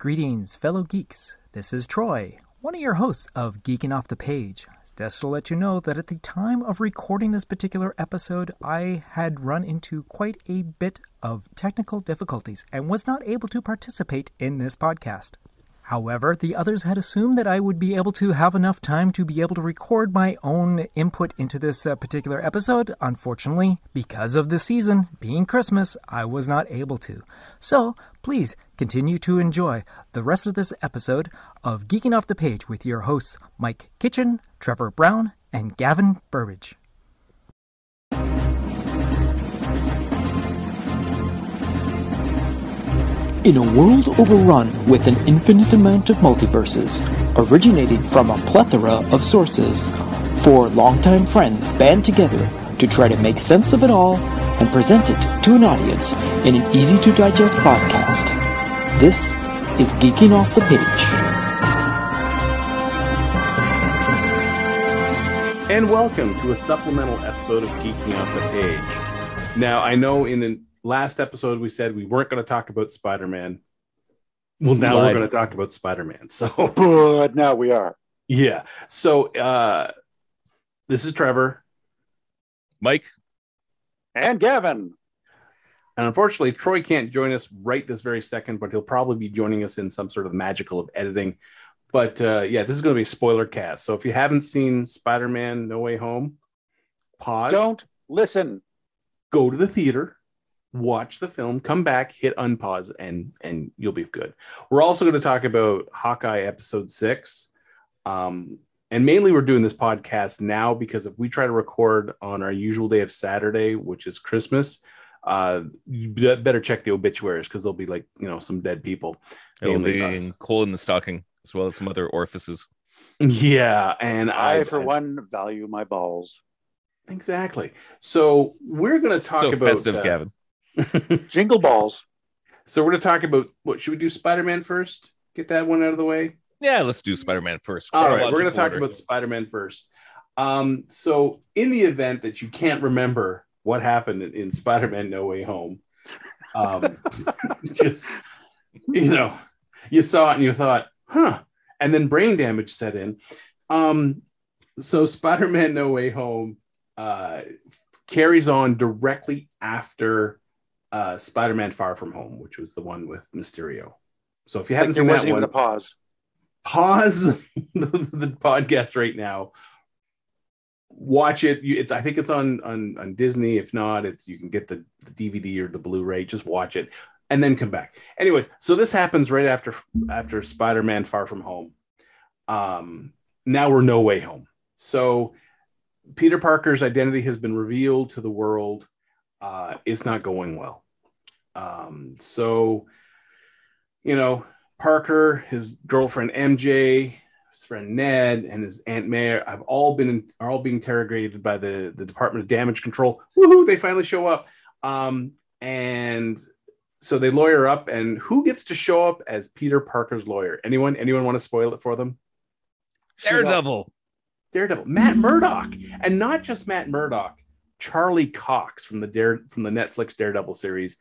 Greetings, fellow geeks. This is Troy, one of your hosts of Geeking Off the Page. Just to let you know that at the time of recording this particular episode, I had run into quite a bit of technical difficulties and was not able to participate in this podcast. However, the others had assumed that I would be able to have enough time to be able to record my own input into this uh, particular episode. Unfortunately, because of the season being Christmas, I was not able to. So, please continue to enjoy the rest of this episode of Geeking Off the Page with your hosts Mike Kitchen, Trevor Brown, and Gavin Burbage. In a world overrun with an infinite amount of multiverses, originating from a plethora of sources, four longtime friends band together to try to make sense of it all and present it to an audience in an easy to digest podcast. This is Geeking Off the Page. And welcome to a supplemental episode of Geeking Off the Page. Now, I know in the last episode we said we weren't going to talk about Spider Man. Well, now we're going to talk about Spider Man. So, But now we are. yeah. So, uh, this is Trevor. Mike, And Gavin. And unfortunately, Troy can't join us right this very second, but he'll probably be joining us in some sort of magical of editing. But uh, yeah, this is going to be a spoiler cast. So if you haven't seen Spider Man No Way Home, pause. Don't listen. go to the theater, watch the film, come back, hit unpause, and and you'll be good. We're also going to talk about Hawkeye episode six. Um, and mainly we're doing this podcast now because if we try to record on our usual day of Saturday, which is Christmas, uh, you better check the obituaries because there'll be like you know some dead people. it'll be us. in coal in the stocking as well as some other orifices. Yeah, and I, I, for one, value my balls. exactly. So we're going to talk so about festive, uh, Gavin. Jingle balls. So we're going to talk about what should we do? Spider Man first. Get that one out of the way. Yeah, let's do Spider-Man first. All right, we're going to talk order. about Spider Man first. Um, so, in the event that you can't remember what happened in, in Spider Man No Way Home, um, just you know, you saw it and you thought, huh, and then brain damage set in. Um, so, Spider Man No Way Home uh, carries on directly after uh, Spider Man Far From Home, which was the one with Mysterio. So, if you haven't there seen that one, pause. pause the, the podcast right now. Watch it. It's i think it's on on on disney. If not it's you can get the, the dvd or the blu-ray. Just watch it and then come back. Anyways so this happens right after after spider-man far from home. Um now we're no way home. So peter parker's identity has been revealed to the world uh it's not going well um so you know Parker, his girlfriend MJ, his friend Ned, and his Aunt May have all been are all being interrogated by the the Department of Damage Control. Woohoo! They finally show up, um, and so they lawyer up. And who gets to show up as Peter Parker's lawyer? Anyone? Anyone want to spoil it for them? Daredevil. Daredevil, Matt Murdock, and not just Matt Murdock, Charlie Cox from the Dare from the Netflix Daredevil series,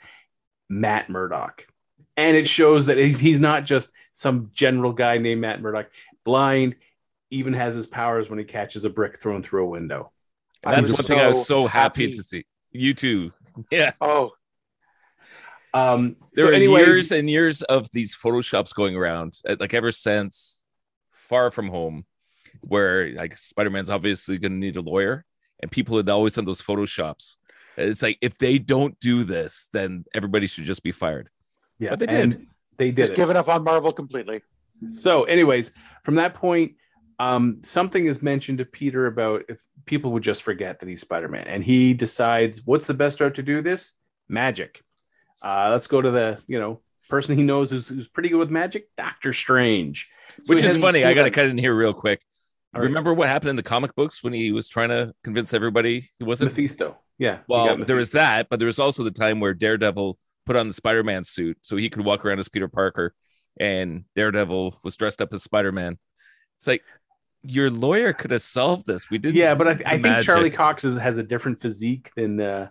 Matt Murdock, and it shows that he's, he's not just some general guy named Matt Murdock, blind, even has his powers when he catches a brick thrown through a window. And that's I'm one thing I was so so happy, happy. to see. You too. Yeah. Oh, Um, There so were anyways, years and years of these photoshops going around, uh, like ever since Far From Home, where like Spider-Man's obviously going to need a lawyer, and people had always done those photoshops. It's like if they don't do this, then everybody should just be fired. yeah, but they did. They did just it. giving up on Marvel completely. So, anyways, from that point, um, something is mentioned to Peter about if people would just forget that he's Spider Man, and he decides what's the best route to do this? Magic. Uh, let's go to the you know person he knows who's, who's pretty good with magic, Doctor Strange. So Which is funny. I got to cut in here real quick. All right. Remember what happened in the comic books when he was trying to convince everybody he wasn't? Mephisto. Yeah. Well, got there was that, but there was also the time where Daredevil put on the Spider-Man suit so he could walk around as Peter Parker, and Daredevil was dressed up as Spider-Man. It's like your lawyer could have solved this. We didn't. Yeah, but I, I think. Charlie Cox is, has a different physique than uh,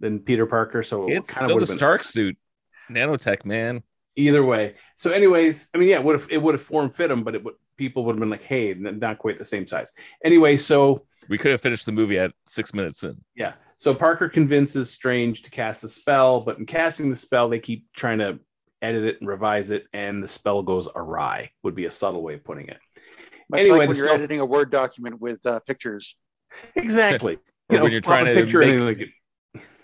than Peter Parker. So it It's still the Stark suit, nanotech man. Either way. So, anyways, I mean, yeah, would have it would have form fit him, but it would people would have been like, hey, not quite the same size. Anyway, so We could have finished the movie at six minutes in. yeah, so Parker convinces Strange to cast the spell, but in casting the spell, they keep trying to edit it and revise it, and the spell goes awry. Would be a subtle way of putting it. Much Anyway, like when you're spell's- editing a Word document with uh, pictures. Exactly. Or when you're trying to picture make- and like,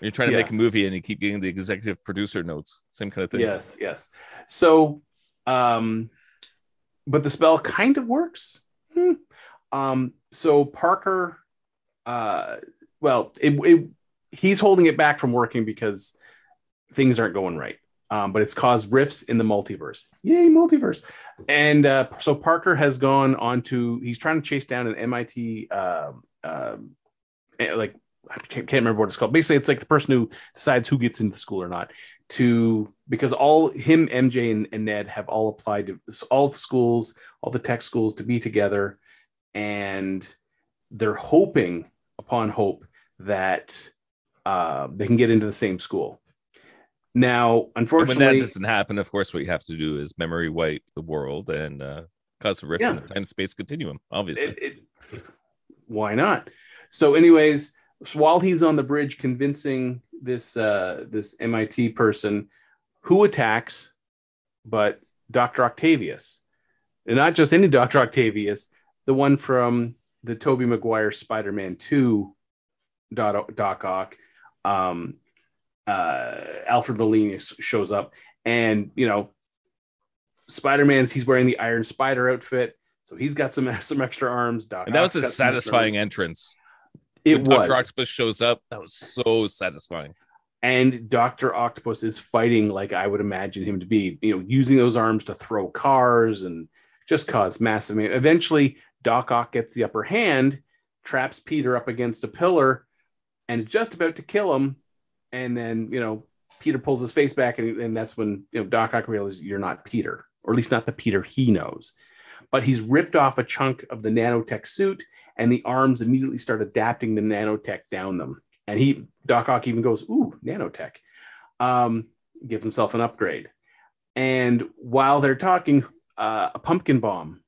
You're trying to Yeah. make a movie and you keep getting the executive producer notes. Same kind of thing. Yes, yes. So, um, but the spell kind of works. Hmm. Um, so Parker, uh, well, it, it, he's holding it back from working because things aren't going right. Um, but it's caused rifts in the multiverse. Yay, multiverse! And uh, so Parker has gone on to. He's trying to chase down an MIT, uh, um, eh, like I can't, can't remember what it's called. Basically, it's like the person who decides who gets into school or not to because all him mj and, and ned have all applied to all the schools all the tech schools to be together and they're hoping upon hope that uh, they can get into the same school now And when that doesn't happen, of course, what you have to do is memory wipe the world and uh, cause a rift in the time space continuum, obviously. it, it, why not so anyways so while he's on the bridge convincing this uh this mit person who attacks but dr octavius and not just any dr octavius the one from the tobey maguire spider-man 2 doc, doc ock um uh alfred molina shows up and you know spider-man's he's wearing the iron spider outfit so he's got some some extra arms. Doc and that was a got some extra satisfying entrance. It was, Dr. Octopus shows up. That was so satisfying. and Doctor Octopus is fighting like I would imagine him to be. You know, using those arms to throw cars and just cause massive. Eventually, Doc Ock gets the upper hand, traps Peter up against a pillar, and is just about to kill him. And then you know, Peter pulls his face back, and, and that's when you know Doc Ock realizes you're not Peter, or at least not the Peter he knows. But he's ripped off a chunk of the nanotech suit, and the arms immediately start adapting the nanotech down them. And he, Doc Ock, even goes, "Ooh, nanotech," um, gives himself an upgrade. And while they're talking, uh, a pumpkin bomb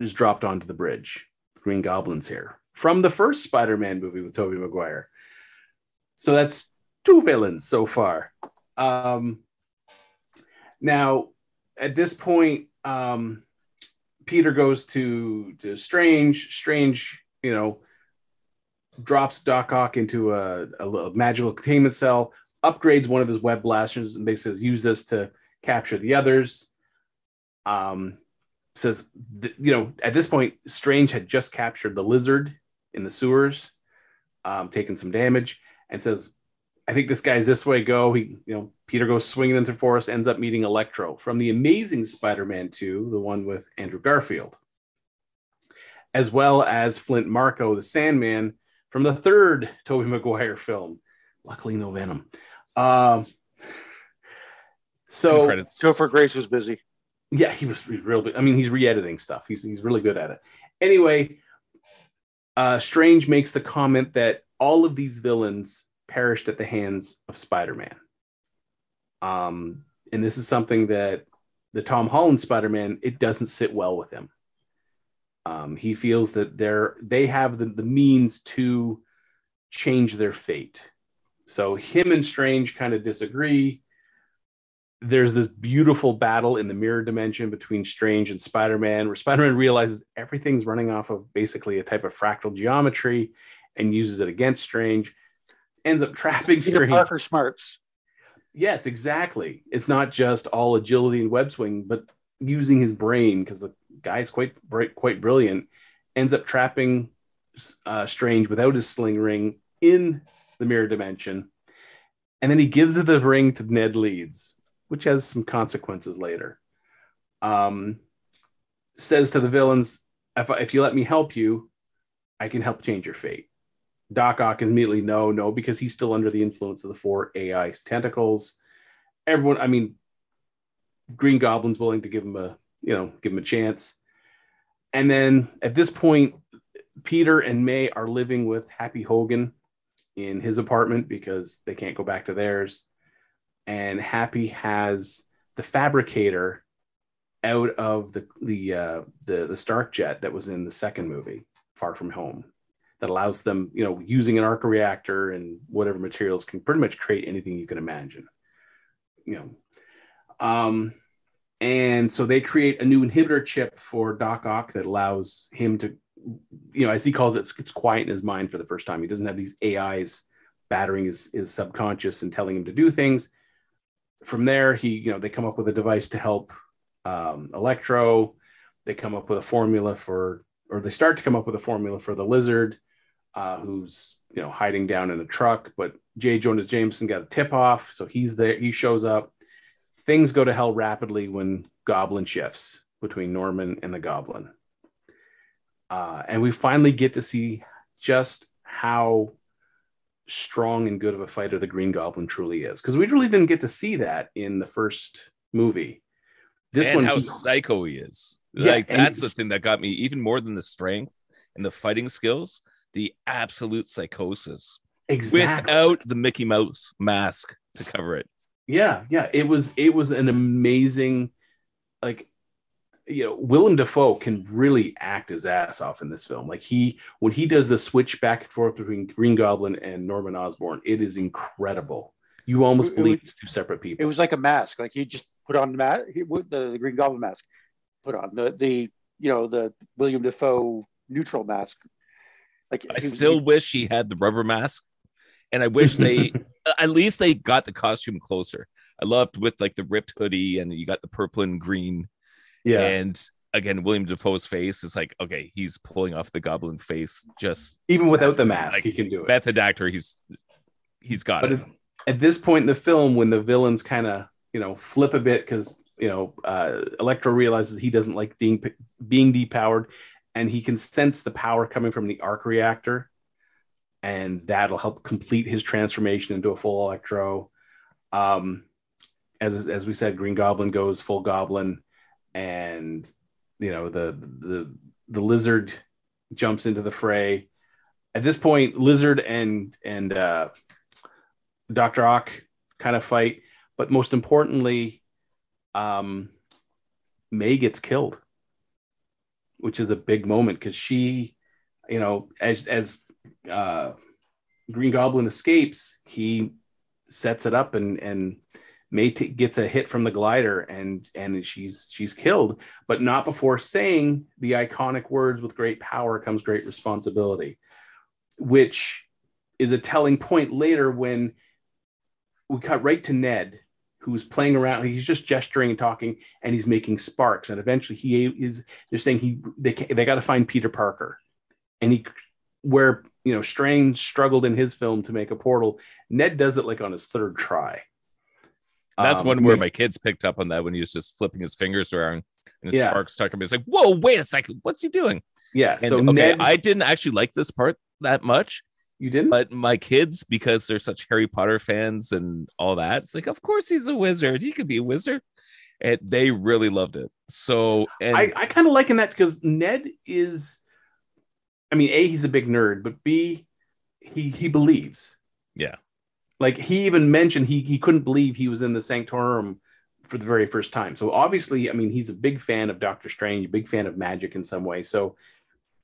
is dropped onto the bridge. Green Goblin's here from the first Spider-Man movie with Tobey Maguire. So that's two villains so far. Um, now, at this point, um, Peter goes to to Strange. Strange, you know, drops Doc Ock into a, a magical containment cell, upgrades one of his web blasters, and basically says, use this to capture the others. Um, says, th- you know, at this point, Strange had just captured the lizard in the sewers, um, taken some damage, and says, I think this guy's this way. Go. He, you know, Peter goes swinging into the forest, ends up meeting Electro from the Amazing Spider-Man 2, the one with Andrew Garfield, as well as Flint Marko, the Sandman from the third Tobey Maguire film. Luckily, no Venom. Um, so credits. Topher Grace was busy. yeah, he was real. big- I mean, he's re-editing stuff. He's he's really good at it. Anyway, uh, Strange makes the comment that all of these villains perished at the hands of Spider-Man. Um, and this is something that the Tom Holland Spider-Man it doesn't sit well with him. Um, he feels that they're they have the, the means to change their fate. So him and Strange kind of disagree there's this beautiful battle in the mirror dimension between Strange and Spider Man, where Spider Man realizes everything's running off of basically a type of fractal geometry and uses it against Strange, ends up trapping Peter Strange. Parker smarts. Yes, exactly. It's not just all agility and web swing, but using his brain because the guy's quite quite brilliant. Ends up trapping uh, Strange without his sling ring in the mirror dimension, and then he gives the ring to Ned Leeds, which has some consequences later. Um, says to the villains, if, if you let me help you, I can help change your fate. Doc Ock immediately no, no, because he's still under the influence of the four AI tentacles. Everyone, I mean, Green Goblin's willing to give him a, you know, give him a chance. And then at this point, Peter and May are living with Happy Hogan in his apartment because they can't go back to theirs. And Happy has the fabricator out of the the uh, the the Stark jet that was in the second movie, Far From Home, that allows them, you know, using an arc reactor and whatever materials can pretty much create anything you can imagine. You know, um, and so they create a new inhibitor chip for Doc Ock that allows him to, you know, as he calls it, it's quiet in his mind for the first time. He doesn't have these AIs battering his, his subconscious and telling him to do things. From there, he, you know, they come up with a device to help um, Electro. They come up with a formula for, or they start to come up with a formula for the lizard, uh, who's you know hiding down in a truck. But J. Jonah Jameson got a tip off, so he's there. He shows up. Things go to hell rapidly when Goblin shifts between Norman and the Goblin, uh, and we finally get to see just how strong and good of a fighter the Green Goblin truly is, because we really didn't get to see that in the first movie. This and one, how he- psycho he is. Yeah, like that's the thing that got me even more than the strength and the fighting skills, the absolute psychosis exactly. without the Mickey Mouse mask to cover it. Yeah yeah. It was it was an amazing like you know willem dafoe can really act his ass off in this film. Like he when he does the switch back and forth between green goblin and norman osborn it is incredible. You almost It- it believe was- it's two separate people. It was like a mask. Like he just put on the mask, he, with the, the Green Goblin mask, put on the the you know the William Dafoe neutral mask. Like I was- still he- wish he had the rubber mask, and I wish they at least they got the costume closer. I loved with like the ripped hoodie, and you got the purple and green, yeah and again William Dafoe's face is like okay, he's pulling off the goblin face. Just even without the mask Like, he can do it method actor, he's he's got but it. at, at this point in the film when the villains kind of you know flip a bit because you know uh, electro realizes he doesn't like being being depowered and he can sense the power coming from the arc reactor and that'll help complete his transformation into a full electro um as as we said green goblin goes full goblin and you know the the the lizard jumps into the fray at this point lizard and and uh Dr. Ock kind of fight, but most importantly, um, May gets killed, which is a big moment because she, you know, as as uh, Green Goblin escapes, he sets it up and and May t- gets a hit from the glider and and she's she's killed, but not before saying the iconic words, "With great power comes great responsibility," which is a telling point later when we cut right to Ned, who's playing around. He's just gesturing and talking, and he's making sparks. And eventually, he is. They're saying he they they got to find Peter Parker, and he where you know Strange struggled in his film to make a portal. Ned does it like on his third try. That's Um, one where my kids picked up on that when he was just flipping his fingers around and Yeah. sparks talking. It's like, whoa, wait a second, what's he doing? yeah. And So okay, Ned, I didn't actually like this part that much, you didn't. but my kids, because they're such Harry Potter fans and all that, it's like, of course he's a wizard. He could be a wizard. And they really loved it. So, and I, I kind of liken that because Ned is, I mean, a he's a big nerd, but b he he believes. Yeah. Like he even mentioned he he couldn't believe he was in the Sanctorum for the very first time. So obviously, I mean, he's a big fan of Doctor Strange, a big fan of magic in some way. So,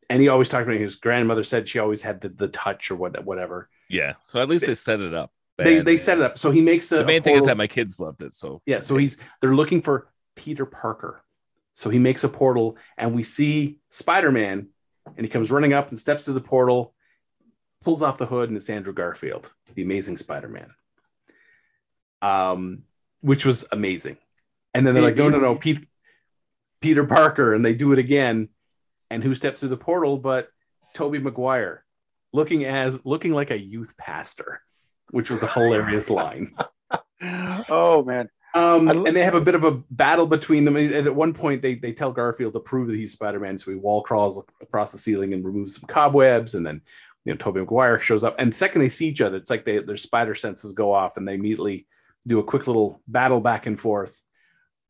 and he always talked about his grandmother said she always had the, the touch or what whatever. yeah, so at least they set it up. They they set it up. So he makes a The main a thing is that my kids loved it. So, Yeah, so he's they're looking for Peter Parker. So he makes a portal and we see Spider-Man and he comes running up and steps through the portal, pulls off the hood, and it's Andrew Garfield, the amazing Spider-Man. Um, which was amazing. And then they're like, no, no, no, Pete, Peter Parker, and they do it again. And who steps through the portal but Tobey Maguire, looking as looking like a youth pastor, which was a hilarious line. oh man, Um, I lo- and they have a bit of a battle between them. And at one point, they, they tell Garfield to prove that he's Spider Man. So he wall crawls across the ceiling and removes some cobwebs. And then, you know, Tobey Maguire shows up. And the second they see each other, it's like they, their spider senses go off and they immediately do a quick little battle back and forth.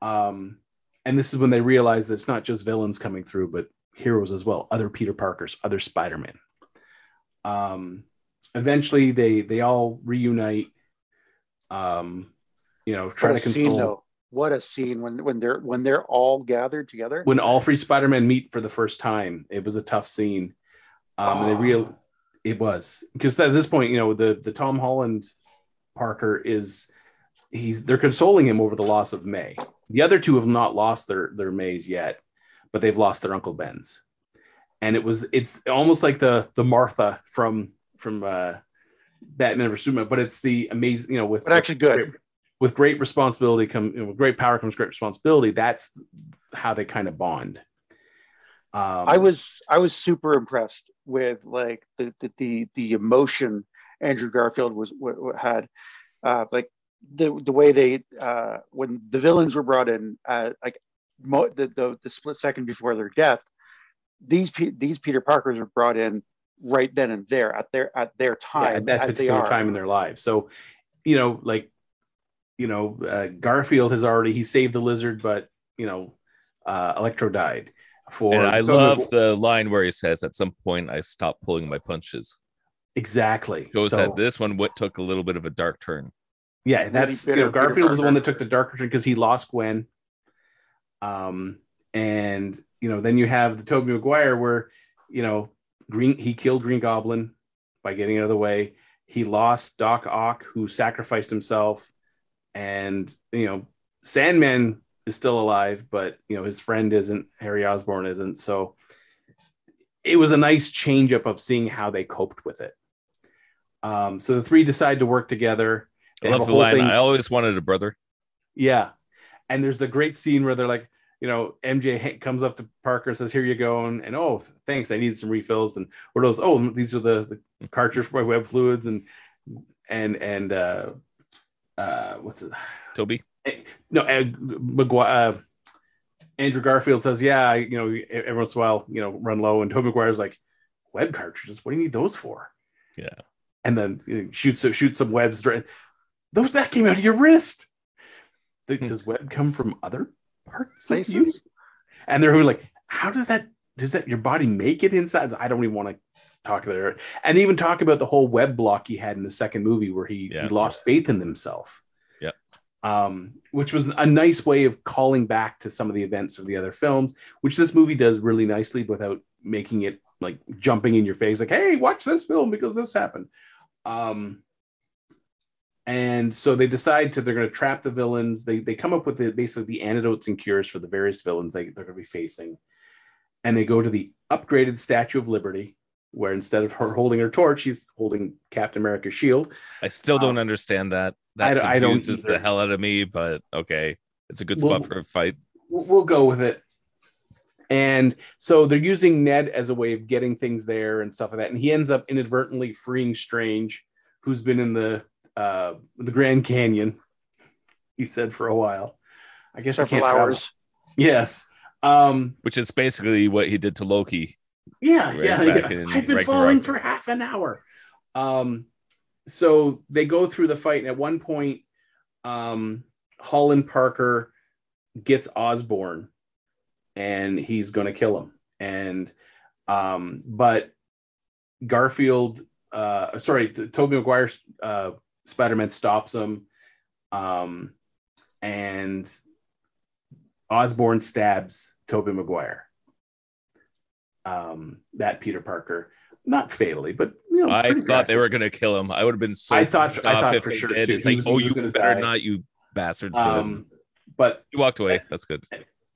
Um, and this is when they realize that it's not just villains coming through, but heroes as well, other Peter Parkers, other Spider Man. Um, eventually, they they all reunite. Um, you know, try what to a scene console. though. what a scene when when they're when they're all gathered together. when all three Spider-Man meet for the first time, it was a tough scene. Um, and they Oh. real it was because at this point, you know, the the Tom Holland Parker is he's they're consoling him over the loss of May. The other two have not lost their their Mays yet, but they've lost their Uncle Ben's. And it was it's almost like the the Martha from from uh Batman vs Superman, but it's the amazing, you know, with But actually good. With great responsibility come you know, with great power comes great responsibility. That's how they kind of bond. Um, I was I was super impressed with like the the the, the emotion Andrew Garfield was w- w- had, uh, like the the way they uh, when the villains were brought in, uh, like mo- the, the the split second before their death, these Pe- these Peter Parkers were brought in right then and there at their at their yeah, time at that particular time in their lives. So, you know, like, you know, uh, Garfield has already he saved the lizard, but you know, uh, Electro died. For and I Tobey love Magu- the line where he says, "At some point, I stopped pulling my punches." exactly. Shows So, that this one what took a little bit of a dark turn. yeah, that's you know, Garfield is the one that took the darker turn because he lost Gwen. Um, and you know, then you have the Tobey Maguire where you know Green he killed Green Goblin by getting out of the way. He lost Doc Ock, who sacrificed himself, and you know, Sandman is still alive, but you know his friend isn't. Harry Osborn isn't. So it was a nice change up of seeing how they coped with it. Um, so the three decide to work together. They I love the line. thing- I always wanted a brother. yeah. And there's the great scene where they're like, you know, MJ comes up to Parker and says, Here you go. And, and oh, thanks. I need some refills. And what are those? Oh, these are the, the cartridge for my web fluids. And, and, and, uh, uh, what's it? Tobey. No, uh, Maguire, uh, Andrew Garfield says, Yeah, you know, every once in a while, you know, run low. And Tobey Maguire's like, Web cartridges? What do you need those for? Yeah. And then you know, shoots, shoots some webs. Those that came out of your wrist. Hmm. Does web come from other parts of you? And they're like, how does that does that your body make it inside? I don't even want to talk there. And even talk about the whole web block he had in the second movie where he, Yeah. he lost faith in himself. Yep. Um, which was a nice way of calling back to some of the events of the other films, which this movie does really nicely without making it like jumping in your face, like, hey, watch this film because this happened. Um, and so they decide to they're going to trap the villains. They they come up with the, basically the antidotes and cures for the various villains they, they're going to be facing, and they go to the upgraded Statue of Liberty, where instead of her holding her torch, she's holding Captain America's shield. I still don't Um, understand that. I That don't- I don't confuses the hell out of me, but okay. It's a good Well- spot for a fight. We'll, we'll go with it. And so they're using Ned as a way of getting things there and stuff like that. And he ends up inadvertently freeing Strange, who's been in the uh, the Grand Canyon. He said for a while. I guess he several can't travel. hours. Yes. Um, Which is basically what he did to Loki. Yeah, Right yeah, yeah. in I've been falling for half an hour. Um, so they go through the fight, and at one point, um, Holland Parker gets Osborn, and he's going to kill him. And um, but Garfield, uh, sorry, Tobey Maguire, uh, Spider-Man stops him, um, and Osborn stabs Tobey Maguire um, that Peter Parker, not fatally, but you know, I pretty thought they were gonna kill him. I would have been so. I thought- I thought if for sure, did. too. It's He like, was- oh, you better die. not, you bastard. Um, but you walked away. That's good.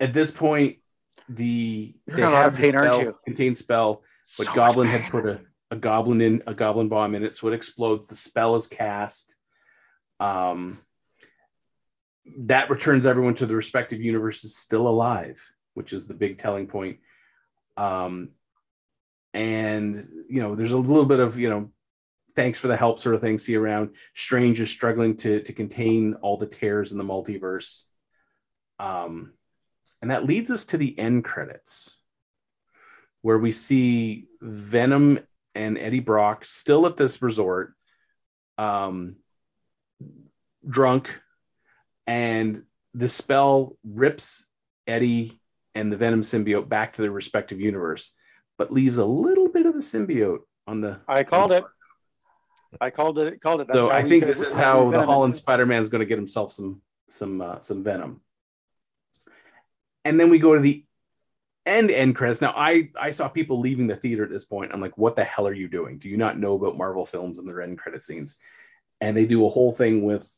at this point, the You're they in a lot have of the pain, aren't spell, you? contained spell, but So Goblin had put a, a goblin in a goblin bomb in it, so it explodes. The spell is cast. Um, that returns everyone to the respective universes still alive, which is the big telling point. Um, and you know, there's a little bit of you know, thanks for the help sort of thing. See around. Strange is struggling to to contain all the tears in the multiverse. Um, and that leads us to the end credits, where we see Venom and Eddie Brock still at this resort, um, drunk, and the spell rips Eddie and the Venom symbiote back to their respective universe, but leaves a little bit of the symbiote on the. I called it. I called it. Called it. So That's how I think this is how the Holland Spider-Man is going to get himself some some uh, some Venom. and then we go to the end end credits. Now, I I saw people leaving the theater at this point. I'm like, what the hell are you doing? Do you not know about Marvel films and their end credit scenes? And they do a whole thing with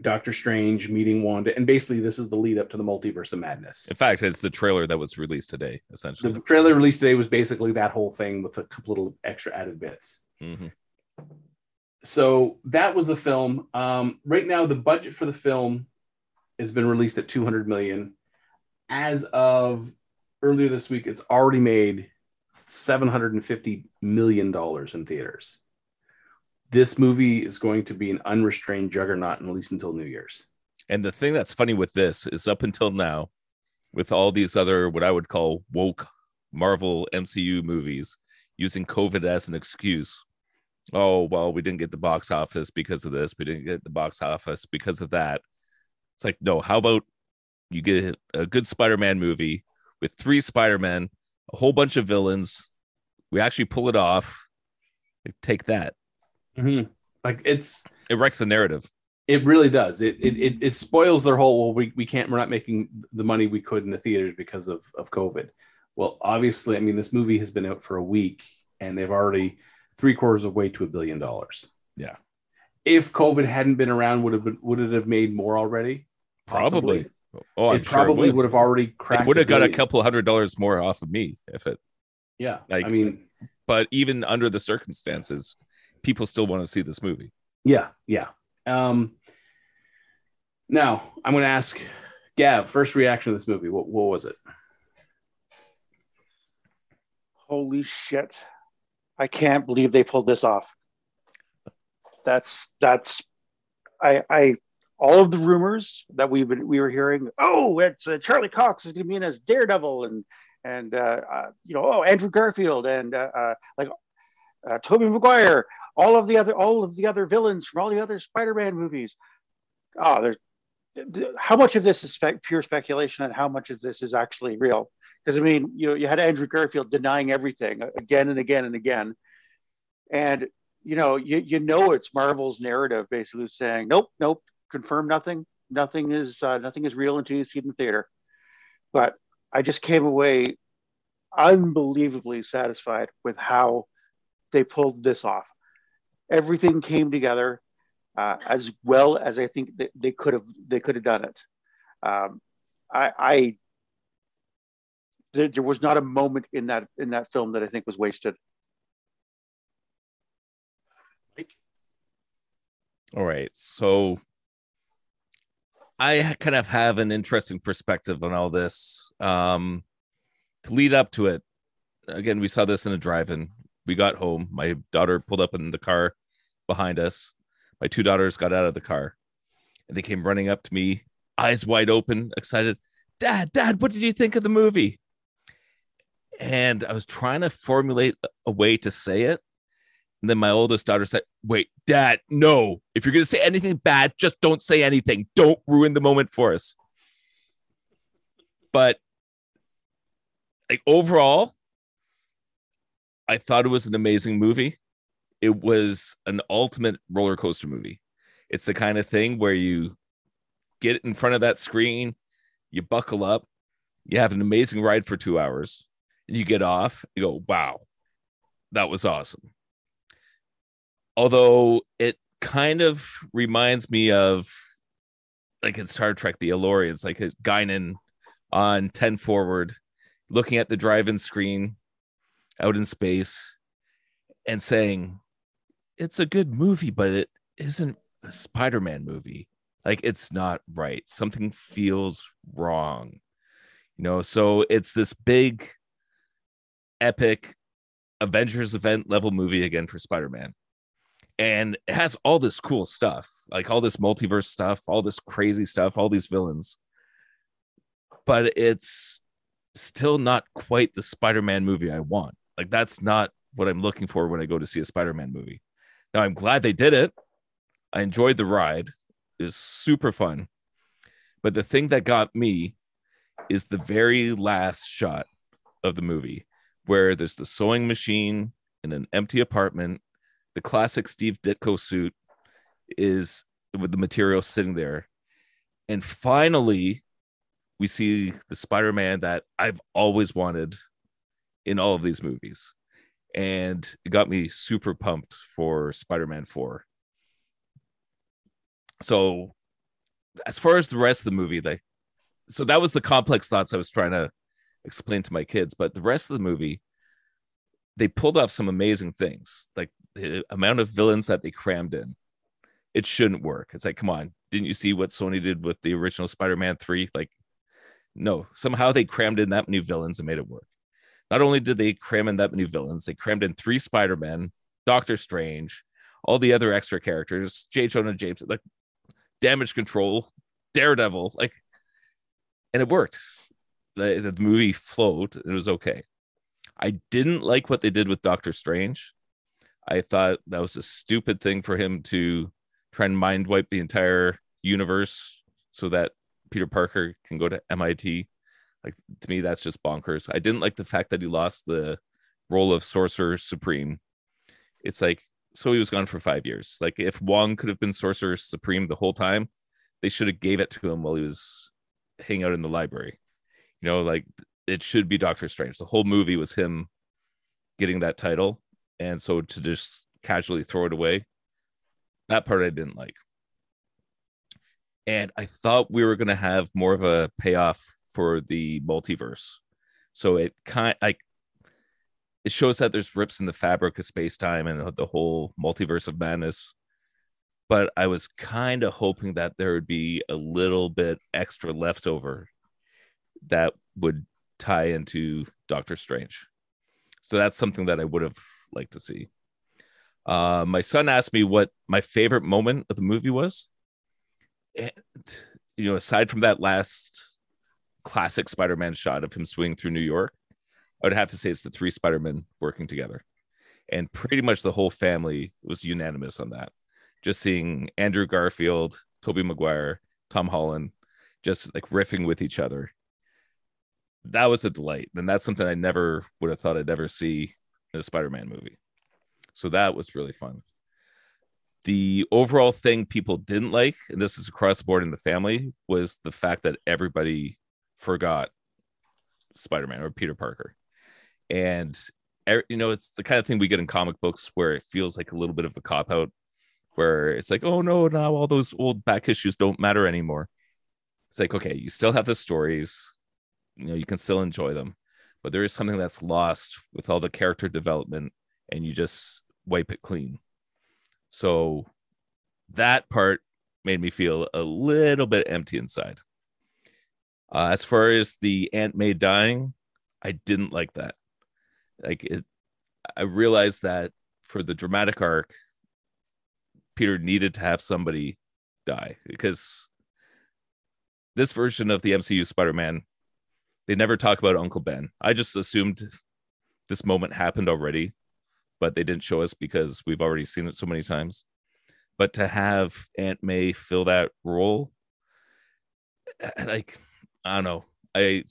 Doctor Strange meeting Wanda, and basically this is the lead up to the multiverse of madness. In fact, it's the trailer that was released today, essentially. The trailer released today was basically that whole thing with a couple little extra added bits. Mhm. So that was the film. Um, right now, the budget for the film has been released at 200 million. As of earlier this week, it's already made 750 million dollars in theaters. This movie is going to be an unrestrained juggernaut, at least until New Year's. And the thing that's funny with this is up until now, with all these other what I would call woke Marvel MCU movies using COVID as an excuse. Oh, well, we didn't get the box office because of this. We didn't get the box office because of that. It's like, no, how about you get a good Spider-Man movie with three Spider-Men, a whole bunch of villains. We actually pull it off. Take that. Mm-hmm. Like it's It wrecks the narrative. It really does. It it it, it spoils their whole. Well, we, we can't. We're not making the money we could in the theaters because of of COVID. Well, obviously, I mean, this movie has been out for a week, and they've already three quarters of the way to a billion dollars. Yeah. If COVID hadn't been around, would have been, would it have made more already? Probably. Oh, I'm it sure probably it would. would have already cracked. It would have got a couple hundred dollars more off of me if it. Yeah, like- I mean, But even under the circumstances, people still want to see this movie. yeah, yeah. Um, now I'm going to ask Gav. First reaction to this movie. What what was it? Holy shit. I can't believe they pulled this off. That's that's I I all of the rumors that we've been we were hearing, oh, it's uh, Charlie Cox is going to be in as Daredevil and and uh, uh, you know, oh, Andrew Garfield and uh, uh, like uh, Tobey Maguire, all of the other all of the other villains from all the other Spider-Man movies. Oh, there's how much of this is spec- pure speculation and how much of this is actually real? Because I mean, you you had Andrew Garfield denying everything again and again and again, and you know, you you know it's Marvel's narrative basically saying, nope, nope, confirm nothing, nothing is uh, nothing is real until you see it in the theater. But I just came away unbelievably satisfied with how they pulled this off. Everything came together uh, as well as I think they could have they could have done it. Um, I, I there, there was not a moment in that in that film that I think was wasted. All right. So I kind of have an interesting perspective on all this. Um, to lead up to it, again, we saw this in a drive in. We got home. My daughter pulled up in the car behind us. My two daughters got out of the car and they came running up to me, eyes wide open, excited. Dad, Dad, what did you think of the movie? And I was trying to formulate a way to say it. And then my oldest daughter said, Wait, dad, no. If you're going to say anything bad, just don't say anything. Don't ruin the moment for us. But like overall, I thought it was an amazing movie. It was an ultimate roller coaster movie. It's the kind of thing where you get in front of that screen, you buckle up, you have an amazing ride for two hours, and you get off, you go, wow, that was awesome although it kind of reminds me of like in Star Trek, the El-Aurians, like a Guinan on 10 forward, looking at the drive-in screen out in space and saying, It's a good movie, but it isn't a Spider-Man movie. Like it's not right. Something feels wrong. You know, so it's this big epic Avengers event level movie again for Spider-Man and it has all this cool stuff like all this multiverse stuff all this crazy stuff all these villains but it's still not quite the spider-man movie i want like that's not what i'm looking for when i go to see a spider-man movie. Now i'm glad they did it. I enjoyed the ride. It was super fun. But the thing that got me is the very last shot of the movie where there's the sewing machine in an empty apartment. The classic Steve Ditko suit is with the material sitting there. And finally, we see the Spider-Man that I've always wanted in all of these movies. And it got me super pumped for Spider-Man 4. So as far as the rest of the movie, like so that was the complex thoughts I was trying to explain to my kids. But the rest of the movie, they pulled off some amazing things. Like the amount of villains that they crammed in. It shouldn't work. It's like, come on, didn't you see what Sony did with the original Spider-Man 3? Like, no, somehow they crammed in that many villains and made it work. Not only did they cram in that many villains, they crammed in three Spider-Men, Doctor Strange, all the other extra characters, J. Jonah James, like damage control, Daredevil, like, and it worked. The, the movie flowed. It was okay. I didn't like what they did with Doctor Strange. I thought that was a stupid thing for him to try and mind wipe the entire universe so that Peter Parker can go to MIT. Like to me, that's just bonkers. I didn't like the fact that he lost the role of Sorcerer Supreme. It's like so he was gone for five years. Like if Wong could have been Sorcerer Supreme the whole time, they should have gave it to him while he was hanging out in the library. You know, like it should be Doctor Strange. The whole movie was him getting that title, and so to just casually throw it away, that part I didn't like. And I thought we were going to have more of a payoff for the multiverse. So it kind like it shows that there's rips in the fabric of space time and the whole multiverse of madness. But I was kind of hoping that there would be a little bit extra leftover that would tie into Doctor Strange. So that's something that I would have liked to see. Uh, my son asked me what my favorite moment of the movie was. And, you know, aside from that last classic Spider Man shot of him swinging through New York, I would have to say it's the three Spider Men working together. And pretty much the whole family was unanimous on that. Just seeing Andrew Garfield, Tobey Maguire, Tom Holland, just like riffing with each other. That was a delight. And that's something I never would have thought I'd ever see in a Spider Man movie. So that was really fun. The overall thing people didn't like, and this is across the board in the family, was the fact that everybody forgot Spider Man or Peter Parker. And, er, you know, it's the kind of thing we get in comic books where it feels like a little bit of a cop out, where it's like, oh no, now all those old back issues don't matter anymore. It's like, okay, you still have the stories, you know, you can still enjoy them, but there is something that's lost with all the character development, and you just wipe it clean. So that part made me feel a little bit empty inside. Uh, as far as the Aunt May dying, I didn't like that. Like it, I realized that for the dramatic arc, Peter needed to have somebody die because this version of the MCU Spider-Man, they never talk about Uncle Ben. I just assumed this moment happened already but they didn't show us because we've already seen it so many times. But to have Aunt May fill that role, eh, like I don't know, I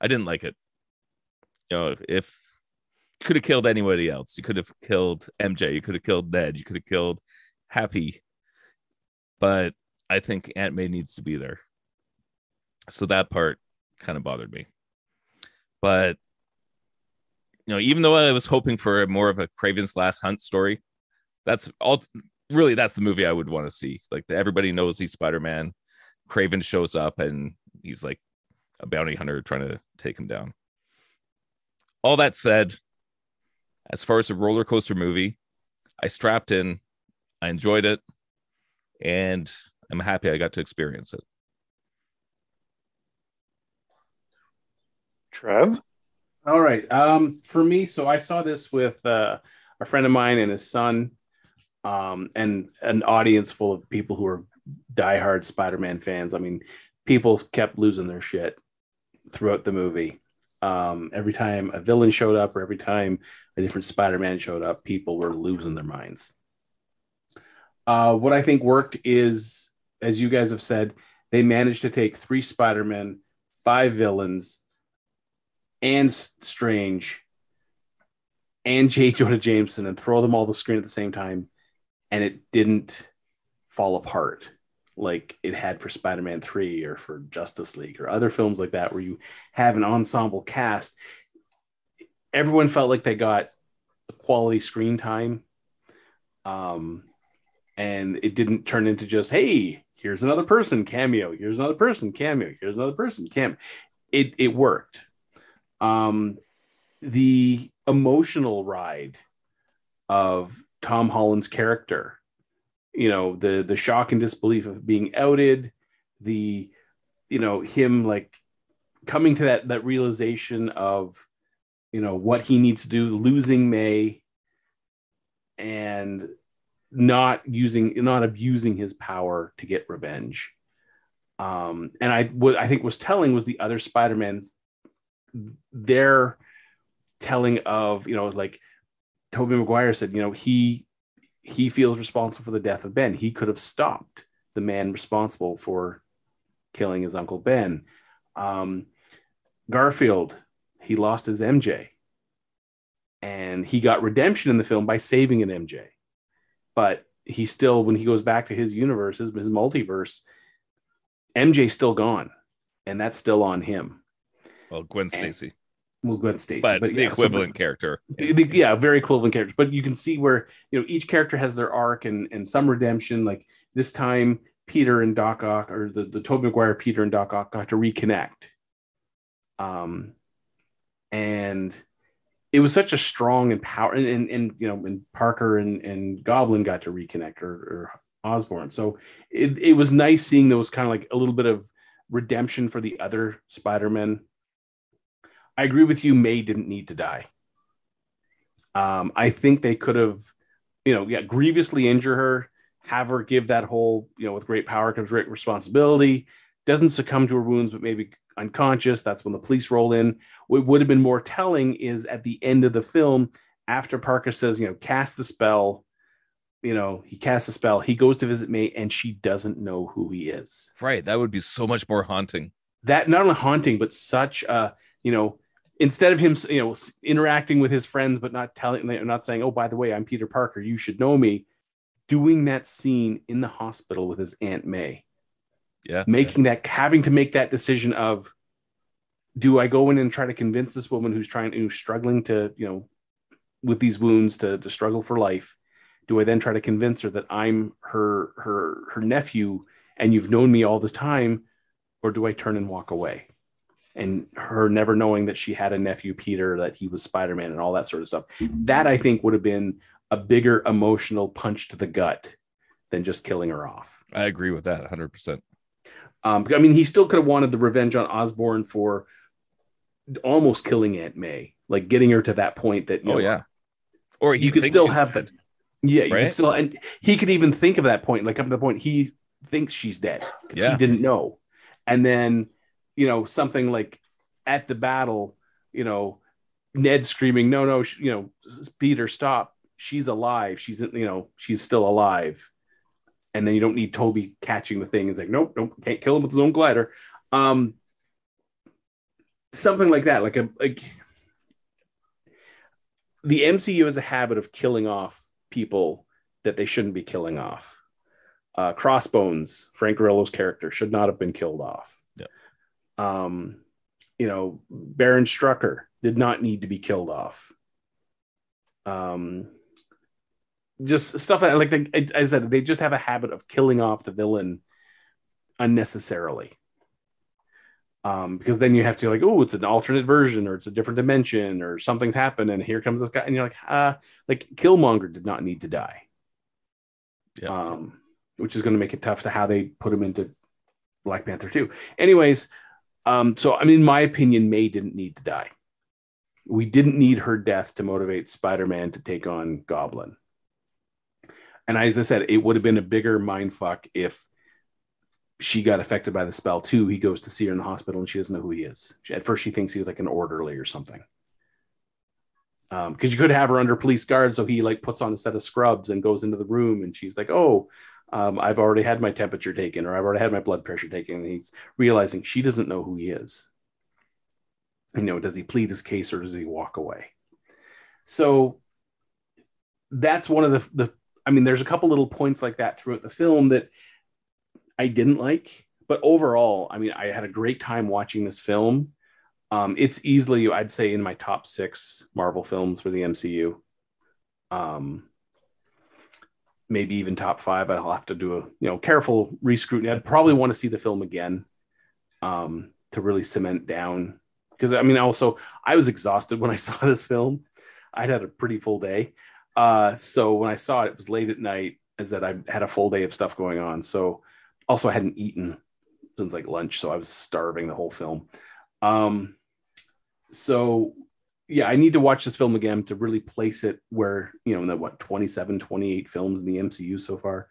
I didn't like it. You know, if you could have killed anybody else, you could have killed MJ, you could have killed Ned, you could have killed Happy, but I think Aunt May needs to be there. So that part kind of bothered me. But you know, even though I was hoping for more of a Kraven's Last Hunt story, that's all. Really, that's the movie I would want to see. Like everybody knows he's Spider Man. Kraven shows up and he's like a bounty hunter trying to take him down. All that said, as far as a roller coaster movie, I strapped in, I enjoyed it, and I'm happy I got to experience it. Trev? All right. Um, for me, so I saw this with uh, a friend of mine and his son, um, and an audience full of people who are diehard Spider-Man fans. I mean, people kept losing their shit throughout the movie. Um, every time a villain showed up, or every time a different Spider-Man showed up, people were losing their minds. Uh, what I think worked is, as you guys have said, they managed to take three Spider-Men, five villains, and Strange and J. Jonah Jameson and throw them all the screen at the same time, and it didn't fall apart like it had for Spider-Man 3 or for Justice League or other films like that where you have an ensemble cast everyone felt like they got quality screen time um and it didn't turn into just hey here's another person cameo here's another person cameo here's another person cam it it worked. Um the emotional ride of Tom Holland's character you know the the shock and disbelief of being outed the you know him like coming to that that realization of you know what he needs to do losing may and not using not abusing his power to get revenge. Um and i what i think was telling was the other spider-man's their telling of you know like tobey maguire said you know he he feels responsible for the death of Ben. He could have stopped the man responsible for killing his uncle Ben. Um, Garfield, he lost his MJ, and he got redemption in the film by saving an MJ. But he still, when he goes back to his universe, his, his multiverse, MJ's still gone, and that's still on him. Well, Gwen Stacy well, Gwen Stacy, but, but the yeah, equivalent so, character. The, yeah, very equivalent character. But you can see where you know each character has their arc and and some redemption. Like this time, Peter and Doc Ock, or the the Tobey Maguire Peter and Doc Ock got to reconnect. Um, and it was such a strong and power, and, and, and you know, and Parker and and Goblin got to reconnect, or, or Osborn. So it it was nice seeing those kind of like a little bit of redemption for the other Spider-Man I agree with you. May didn't need to die. Um, I think they could have, you know, yeah, grievously injure her, have her give that whole, you know, with great power comes great responsibility. Doesn't succumb to her wounds, but maybe unconscious. That's when the police roll in. What would have been more telling is at the end of the film, after Parker says, you know, cast the spell, you know, he casts a spell, he goes to visit May and she doesn't know who he is. Right. That would be so much more haunting. That not only haunting, but such a, you know, instead of him, you know, interacting with his friends but not telling, not saying, "Oh, by the way, I'm Peter Parker. You should know me." Doing that scene in the hospital with his Aunt May, yeah, making that, having to make that decision of, do I go in and try to convince this woman who's trying, who's struggling to, you know, with these wounds to to struggle for life? Do I then try to convince her that I'm her her her nephew and you've known me all this time, or do I turn and walk away? And her never knowing that she had a nephew Peter, that he was Spider Man, and all that sort of stuff. That I think would have been a bigger emotional punch to the gut than just killing her off. I agree with that 100%. Um, I mean, he still could have wanted the revenge on Osborn for almost killing Aunt May, like getting her to that point that, oh, know, yeah. Or you could still have that. Yeah, you right? could still, and he could even think of that point, like up to the point he thinks she's dead because yeah. he didn't know. And then you know, something like at the battle, you know, Ned screaming, no, no, you know, Peter, stop. She's alive. She's, you know, she's still alive. And then you don't need Tobey catching the thing. It's like, nope, nope, can't kill him with his own glider. Um, something like that, like a like the MCU has a habit of killing off people that they shouldn't be killing off. Uh, Crossbones, Frank Grillo's character, should not have been killed off. Um, you know, Baron Strucker did not need to be killed off. Um, just stuff like, like I said, they just have a habit of killing off the villain unnecessarily. Um, because then you have to like, oh, it's an alternate version or it's a different dimension or something's happened and here comes this guy and you're like, ah, like Killmonger did not need to die. Yeah. Um, which is going to make it tough to how they put him into Black Panther 2. Anyways, um, so, I mean, in my opinion, May didn't need to die. We didn't need her death to motivate Spider Man to take on Goblin. And as I said, it would have been a bigger mind fuck if she got affected by the spell too. He goes to see her in the hospital and she doesn't know who he is. At first, she thinks he's like an orderly or something. Because um, you could have her under police guard, so he like puts on a set of scrubs and goes into the room, and she's like, "Oh, um, I've already had my temperature taken or I've already had my blood pressure taken. And he's realizing she doesn't know who he is. You know, does he plead his case or does he walk away? So that's one of the, the I mean, there's a couple little points like that throughout the film that I didn't like, but overall, I mean, I had a great time watching this film. Um, it's easily, I'd say, in my top six Marvel films for the MCU. Um, maybe even top five. I'll have to do a you know careful rescrutiny. I'd probably want to see the film again um, to really cement down because I mean also I was exhausted when I saw this film. I'd had a pretty full day, uh, so when I saw it, it was late at night. As that I had a full day of stuff going on. So also I hadn't eaten since like lunch, so I was starving the whole film. Um, so yeah, I need to watch this film again to really place it where, you know, in the what 27, 28 films in the MCU so far,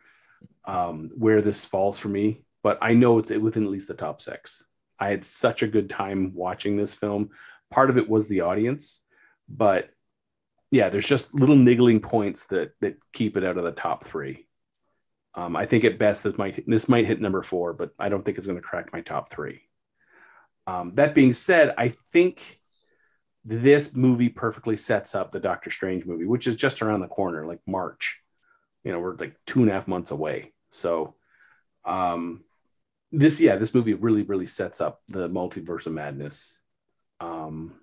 um, where this falls for me. But I know it's within at least the top six. I had such a good time watching this film. Part of it was the audience, but yeah, there's just little niggling points that that keep it out of the top three. Um, I think at best this might this might hit number four, but I don't think it's going to crack my top three. Um, that being said, I think this movie perfectly sets up the Doctor Strange movie, which is just around the corner, like March. You know, we're like two and a half months away. So, um, this yeah, this movie really really sets up the multiverse of madness. Um,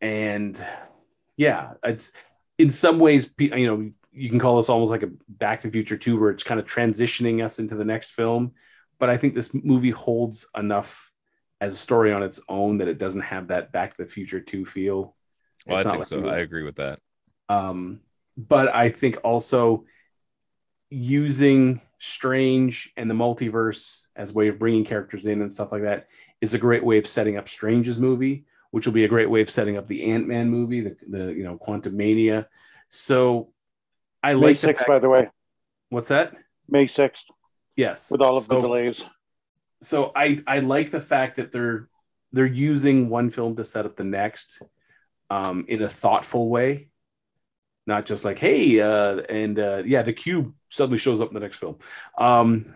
and yeah, it's in some ways, you know, you can call this almost like a Back to the Future 2, where it's kind of transitioning us into the next film. But I think this movie holds enough as a story on its own that it doesn't have that Back to the Future 2 feel. Well, it's I think like so. I agree with that. Um, but I think also using Strange and the multiverse as a way of bringing characters in and stuff like that is a great way of setting up Strange's movie, which will be a great way of setting up the Ant Man movie, the, the you know Quantumania. So I like. May like 6th, fact- by the way. What's that? May 6th. Yes. With all of so, the delays so I I like the fact that they're they're using one film to set up the next um, in a thoughtful way, not just like hey uh, and uh, yeah the cube suddenly shows up in the next film. Um,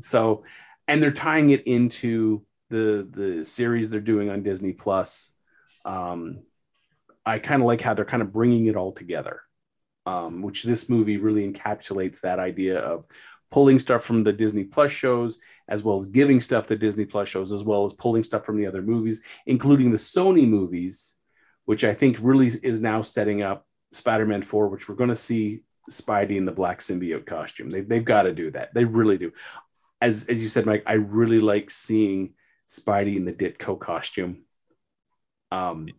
so and they're tying it into the the series they're doing on Disney Plus. Um, I kind of like how they're kind of bringing it all together, um, which this movie really encapsulates that idea of pulling stuff from the Disney Plus shows, as well as giving stuff to Disney Plus shows, as well as pulling stuff from the other movies, including the Sony movies, which I think really is now setting up Spider Man 4, which we're going to see Spidey in the black symbiote costume. They, they've got to do that. They really do. As, as you said, Mike, I really like seeing Spidey in the Ditko costume. Um,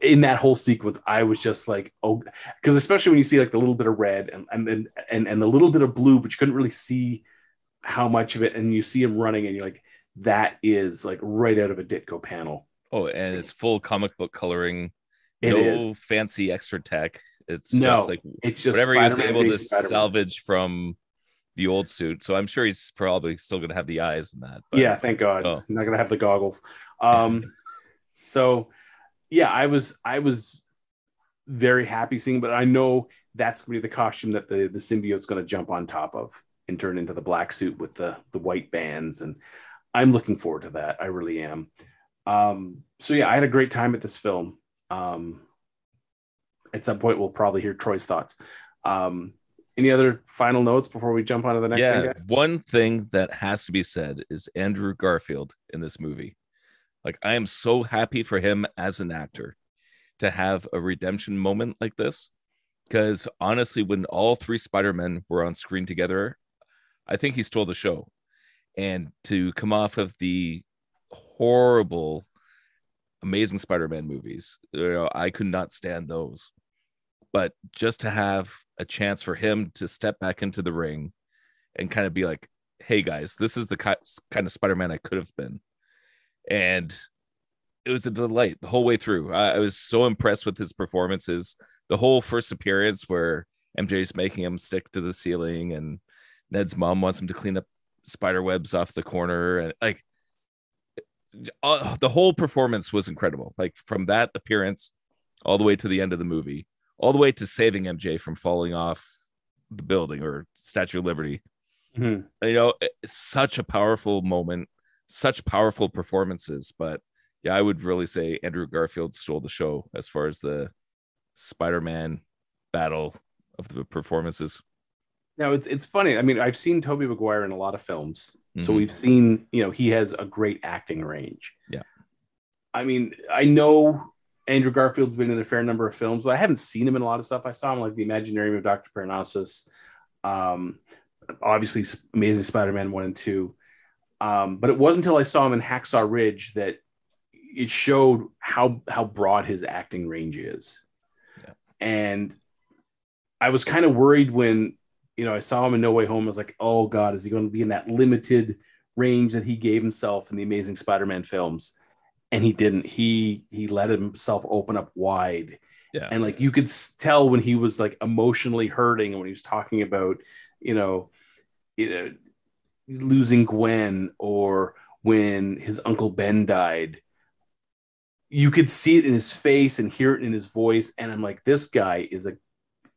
in that whole sequence, I was just like, oh, because especially when you see like the little bit of red and and and and the little bit of blue, but you couldn't really see how much of it, and you see him running, and you're like, that is like right out of a Ditko panel. Oh, and it's full comic book coloring, it no is. fancy extra tech. It's no, just like it's just whatever he was able to Spider-Man. salvage from the old suit. So I'm sure he's probably still going to have the eyes in that. But, yeah, thank God. Oh. not going to have the goggles. Um, so yeah, I was I was very happy seeing, but I know that's going to be the costume that the the symbiote's going to jump on top of and turn into the black suit with the the white bands, and I'm looking forward to that. I really am. Um, so yeah, I had a great time at this film. Um, at some point, we'll probably hear Troy's thoughts. Um, any other final notes before we jump on to the next yeah, thing? One thing that has to be said is Andrew Garfield in this movie. Like I am so happy for him as an actor to have a redemption moment like this. Because honestly, when all three Spider-Men were on screen together, I think he stole the show. And to come off of the horrible, amazing Spider-Man movies, you know, I could not stand those. But just to have a chance for him to step back into the ring and kind of be like, hey guys, this is the kind of Spider-Man I could have been and it was a delight the whole way through. I, I, was so impressed with his performances. The whole first appearance where MJ's making him stick to the ceiling, and Ned's mom wants him to clean up spider webs off the corner, and like uh, the whole performance was incredible. Like from that appearance all the way to the end of the movie, all the way to saving MJ from falling off the building or Statue of Liberty. Mm-hmm. You know, such a powerful moment such powerful performances. But yeah, I would really say Andrew Garfield stole the show as far as the Spider-Man battle of the performances. Now it's it's funny. I mean, I've seen Tobey Maguire in a lot of films, so Mhm. we've seen you know he has a great acting range. Yeah. I mean, I know Andrew Garfield's been in a fair number of films, but I haven't seen him in a lot of stuff. I saw him like The Imaginarium of Doctor Parnassus, um, obviously Amazing Spider-Man one and two. Um, but it wasn't until I saw him in Hacksaw Ridge that it showed how how broad his acting range is. Yeah. And I was kind of worried when you know I saw him in No Way Home. I was like, oh god, is he going to be in that limited range that he gave himself in the Amazing Spider-Man films? And he didn't. He he let himself open up wide Yeah. and like you could tell when he was like emotionally hurting when he was talking about you know you know losing gwen or when his uncle ben died you could see it in his face and hear it in his voice and i'm like this guy is a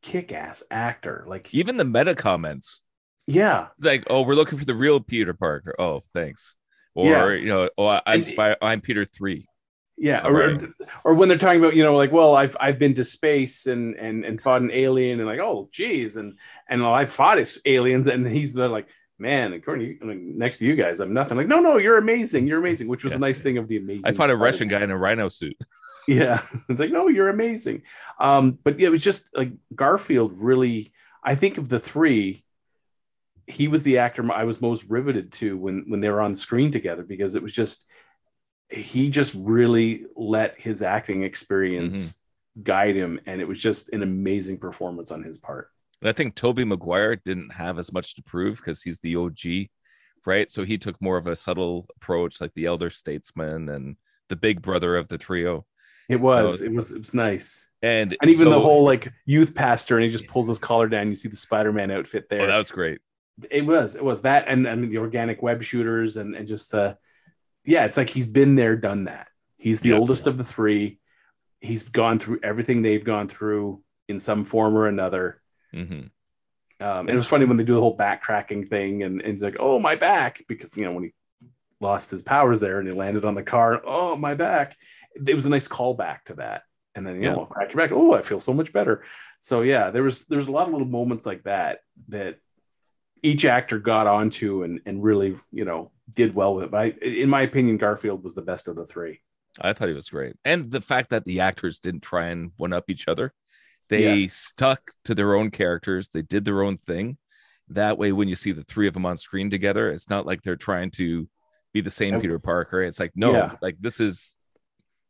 kick-ass actor like Even the meta comments. yeah It's like, oh, we're looking for the real Peter Parker. Oh, thanks. Or Yeah. you know, oh, I'm Spy- I'm Peter three. Yeah, or, right. or when they're talking about you know like well I've I've been to space and and and fought an alien and like oh geez and and well, I fought aliens and he's like man according to you, next to you guys I'm nothing like no no you're amazing you're amazing which was Yeah. a nice thing of the amazing. I fought a Russian guy in a rhino suit. Yeah, it's like no you're amazing. Um, but yeah, it was just like Garfield really. I think of the three, he was the actor I was most riveted to when when they were on screen together because it was just he just really let his acting experience guide him and it was just an amazing performance on his part And I think Tobey Maguire didn't have as much to prove because he's the OG, right? So he took more of a subtle approach, like the elder statesman and the big brother of the trio. it was it was it was nice And and even the whole like youth pastor and he just pulls his collar down you see the spider-man outfit oh, there oh, that was great. it was it was that and and the organic web shooters and and just the yeah it's like he's been there done that he's the Yeah. oldest of the three he's gone through everything they've gone through in some form or another hmm um, it was funny when they do the whole backtracking thing and, and he's like oh my back because you know when he lost his powers there and he landed on the car oh my back. It was a nice callback to that. And then you Yeah. know crack your back oh i feel so much better. So yeah there was there was a lot of little moments like that that each actor got onto and and really you know did well with. It but I, in my opinion garfield was the best of the three. I thought he was great. And the fact that the actors didn't try and one up each other, they Yes. stuck to their own characters, they did their own thing. That way, when you see the three of them on screen together, it's not like they're trying to be the same. Peter Parker. It's like, no, Yeah. like this is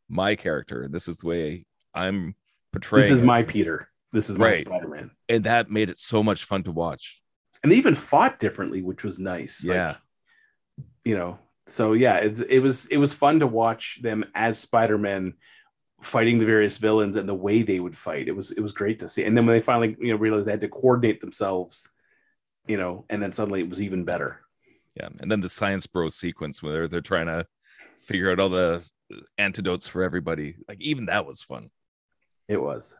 my character. This is the way I'm portraying. this is my peter this is my Right. spider-man and that made it so much fun to watch. and they even fought differently, which was nice. Like, Yeah. you know. So yeah, it, it was it was fun to watch them as Spider Man fighting the various villains and the way they would fight. It was it was great to see. And then when they finally you know realized they had to coordinate themselves, you know, and then suddenly it was even better. Yeah. And then the Science Bro sequence where they're, they're trying to figure out all the antidotes for everybody. Like, even that was fun. It was.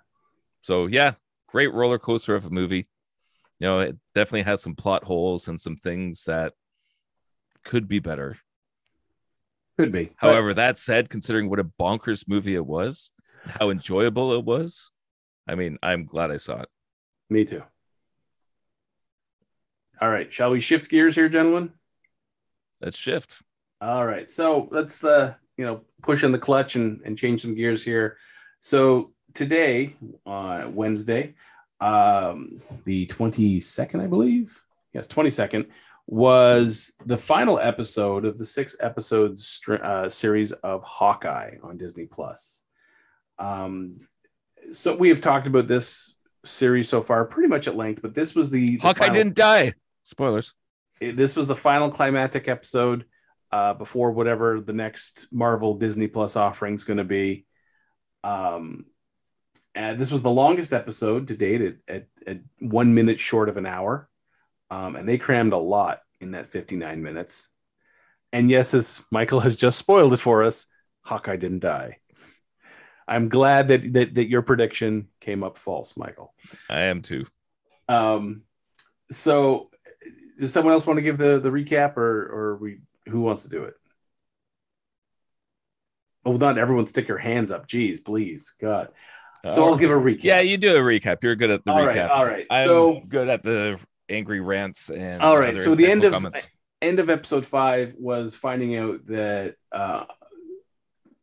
So yeah, great roller coaster of a movie. You know, it definitely has some plot holes and some things that could be better. Could be. But However, that said, considering what a bonkers movie it was, how enjoyable it was, I mean, I'm glad I saw it. me too. All right, shall we shift gears here, gentlemen? Let's shift. All right, so let's uh, you know push in the clutch and, and change some gears here. So today, uh, Wednesday, um, the twenty second, I believe, yes, twenty second, was the final episode of the six episode str- uh, series of Hawkeye on Disney Plus. Um, so we have talked about this series so far pretty much at length, but this was the, the Hawkeye final- didn't die. Spoilers. it- this was the final climactic episode uh, before whatever the next Marvel Disney Plus offering is going to be. Um, and this was the longest episode to date at, at, at one minute short of an hour. Um, and they crammed a lot in that 59 minutes. And yes, as Michael has just spoiled it for us, Hawkeye didn't die. I'm glad that, that, that your prediction came up false, Michael. I am too. Um, so does someone else want to give the the recap, or or we who wants to do it? Well, not everyone stick your hands up. Jeez, please, God. So All I'll give a recap. Yeah, you do a recap. You're good at the All right, recaps. all right. I'm So- good at the angry rants and All right, so the end of comments. end of episode five was finding out that uh,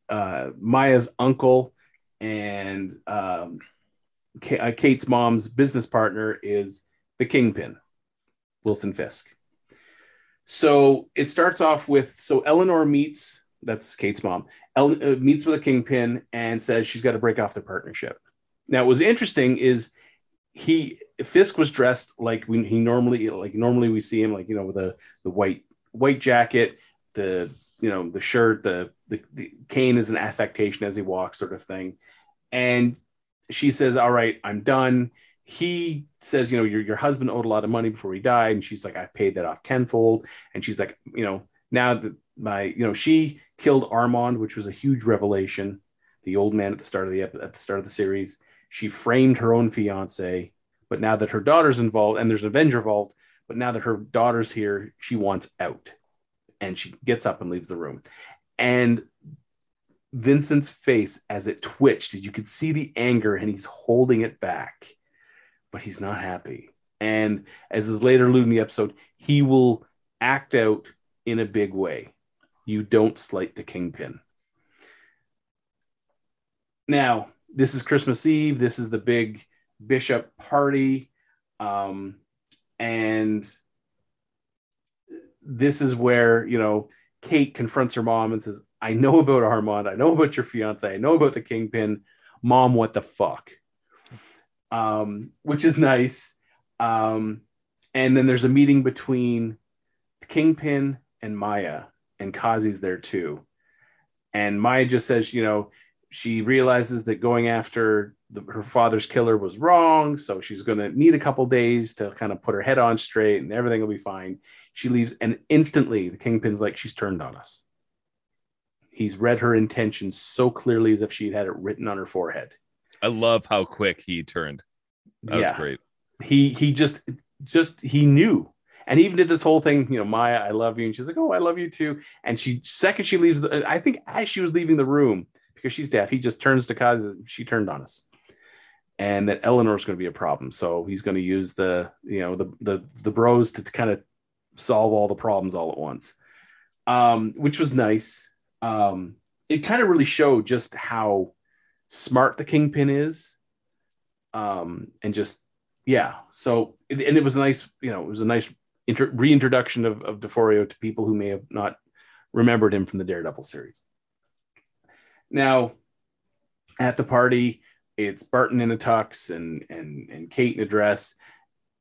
uh, Maya's uncle and um, uh, Kate's mom's business partner is the kingpin, Wilson Fisk. So it starts off with so Eleanor meets that's Kate's mom. El, uh, meets with a kingpin and says she's got to break off the partnership. Now, what was interesting is he Fisk was dressed like we, he normally like normally we see him like you know with the the white white jacket, the you know the shirt, the the, the cane is an affectation as he walks, sort of thing. And she says, "All right, I'm done." He says, "You know, your your husband owed a lot of money before he died," and she's like, "I paid that off tenfold." And she's like, "You know, now that my you know she killed Armand, which was a huge revelation, the old man at the start of the at the start of the series." She framed her own fiance, but now that her daughter's involved and there's an Avenger involved, but now that her daughter's here, she wants out. And she gets up and leaves the room. And Vincent's face as it twitched, you could see the anger and he's holding it back, but he's not happy. And as is later alluded in the episode, he will act out in a big way. You don't slight the kingpin. Now, this is Christmas Eve. This is the big bishop party. Um, and this is where, you know, Kate confronts her mom and says, I know about Armand. I know about your fiance. I know about the kingpin. Mom, what the fuck? Um, which is nice. Um, and then there's a meeting between the kingpin and Maya, and Kazi's there too. And Maya just says, you know, she realizes that going after the, her father's killer was wrong. So she's going to need a couple days to kind of put her head on straight and everything will be fine. She leaves, and instantly the kingpin's like, she's turned on us. He's read her intentions so clearly as if she'd had it written on her forehead. I love how quick he turned. That was great. He he just just he knew. And he even did this whole thing, you know, Maya, I love you. And she's like, Oh, I love you too. And she second she leaves the I think as she was leaving the room, because she's deaf, he just turns to Kazi, she turned on us. And that Eleanor's going to be a problem. So he's going to use the, you know, the the the bros to, kind of solve all the problems all at once. Um, which was nice. Um, it kind of really showed just how smart the kingpin is. Um, and just yeah. So and it was a nice, you know, it was a nice inter- reintroduction of, of D'Onofrio to people who may have not remembered him from the Daredevil series. Now, at the party, it's Barton in a tux and and and Kate in a dress,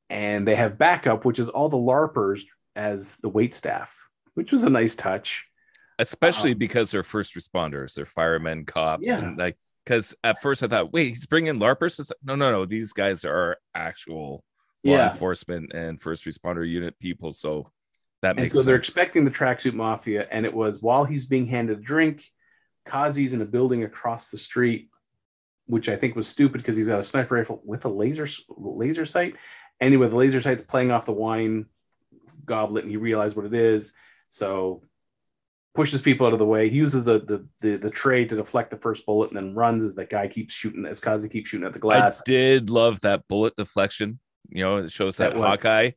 and they have backup, which is all the LARPers as the wait staff, which was a nice touch. Especially Um, because they're first responders, they're firemen, cops, Yeah. and like because at first I thought, wait, he's bringing LARPers. No, no, no. These guys are actual law Yeah. enforcement and first responder unit people. So that And makes so they're expecting the tracksuit mafia, and it was while he's being handed a drink, Kazi's in a building across the street, which I think was stupid because he's got a sniper rifle with a laser laser sight. Anyway, the laser sight's playing off the wine goblet, and he realized what it is. So pushes people out of the way. He uses the the the, the tray to deflect the first bullet, and then runs as that guy keeps shooting as Kazi keeps shooting at the glass. I did love that bullet deflection. You know, it shows that, That Hawkeye.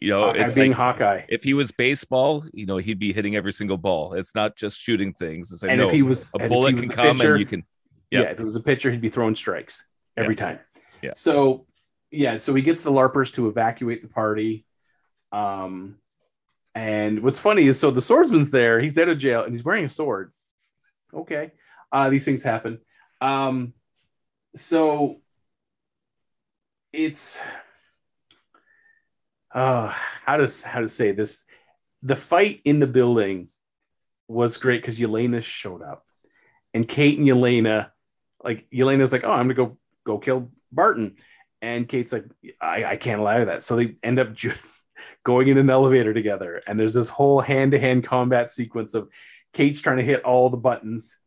You know, Hawkeye it's being like Hawkeye. if he was baseball, you know, he'd be hitting every single ball. It's not just shooting things. It's like and no, if he was a bullet he can come pitcher- and you can. yeah. If it was a pitcher, he'd be throwing strikes every time. Yeah. So yeah, so he gets the LARPers to evacuate the party. Um, and what's funny is so the swordsman's there, he's out of jail and he's wearing a sword. Okay. Uh, these things happen. Um, so it's uh how to how to say this? The fight in the building was great because Yelena showed up. And Kate and Yelena, like Yelena's like, oh, I'm gonna go go kill Barton, and Kate's like, I, I can't allow that. So they end up ju- going in an elevator together, and there's this whole hand to hand combat sequence of Kate's trying to hit all the buttons,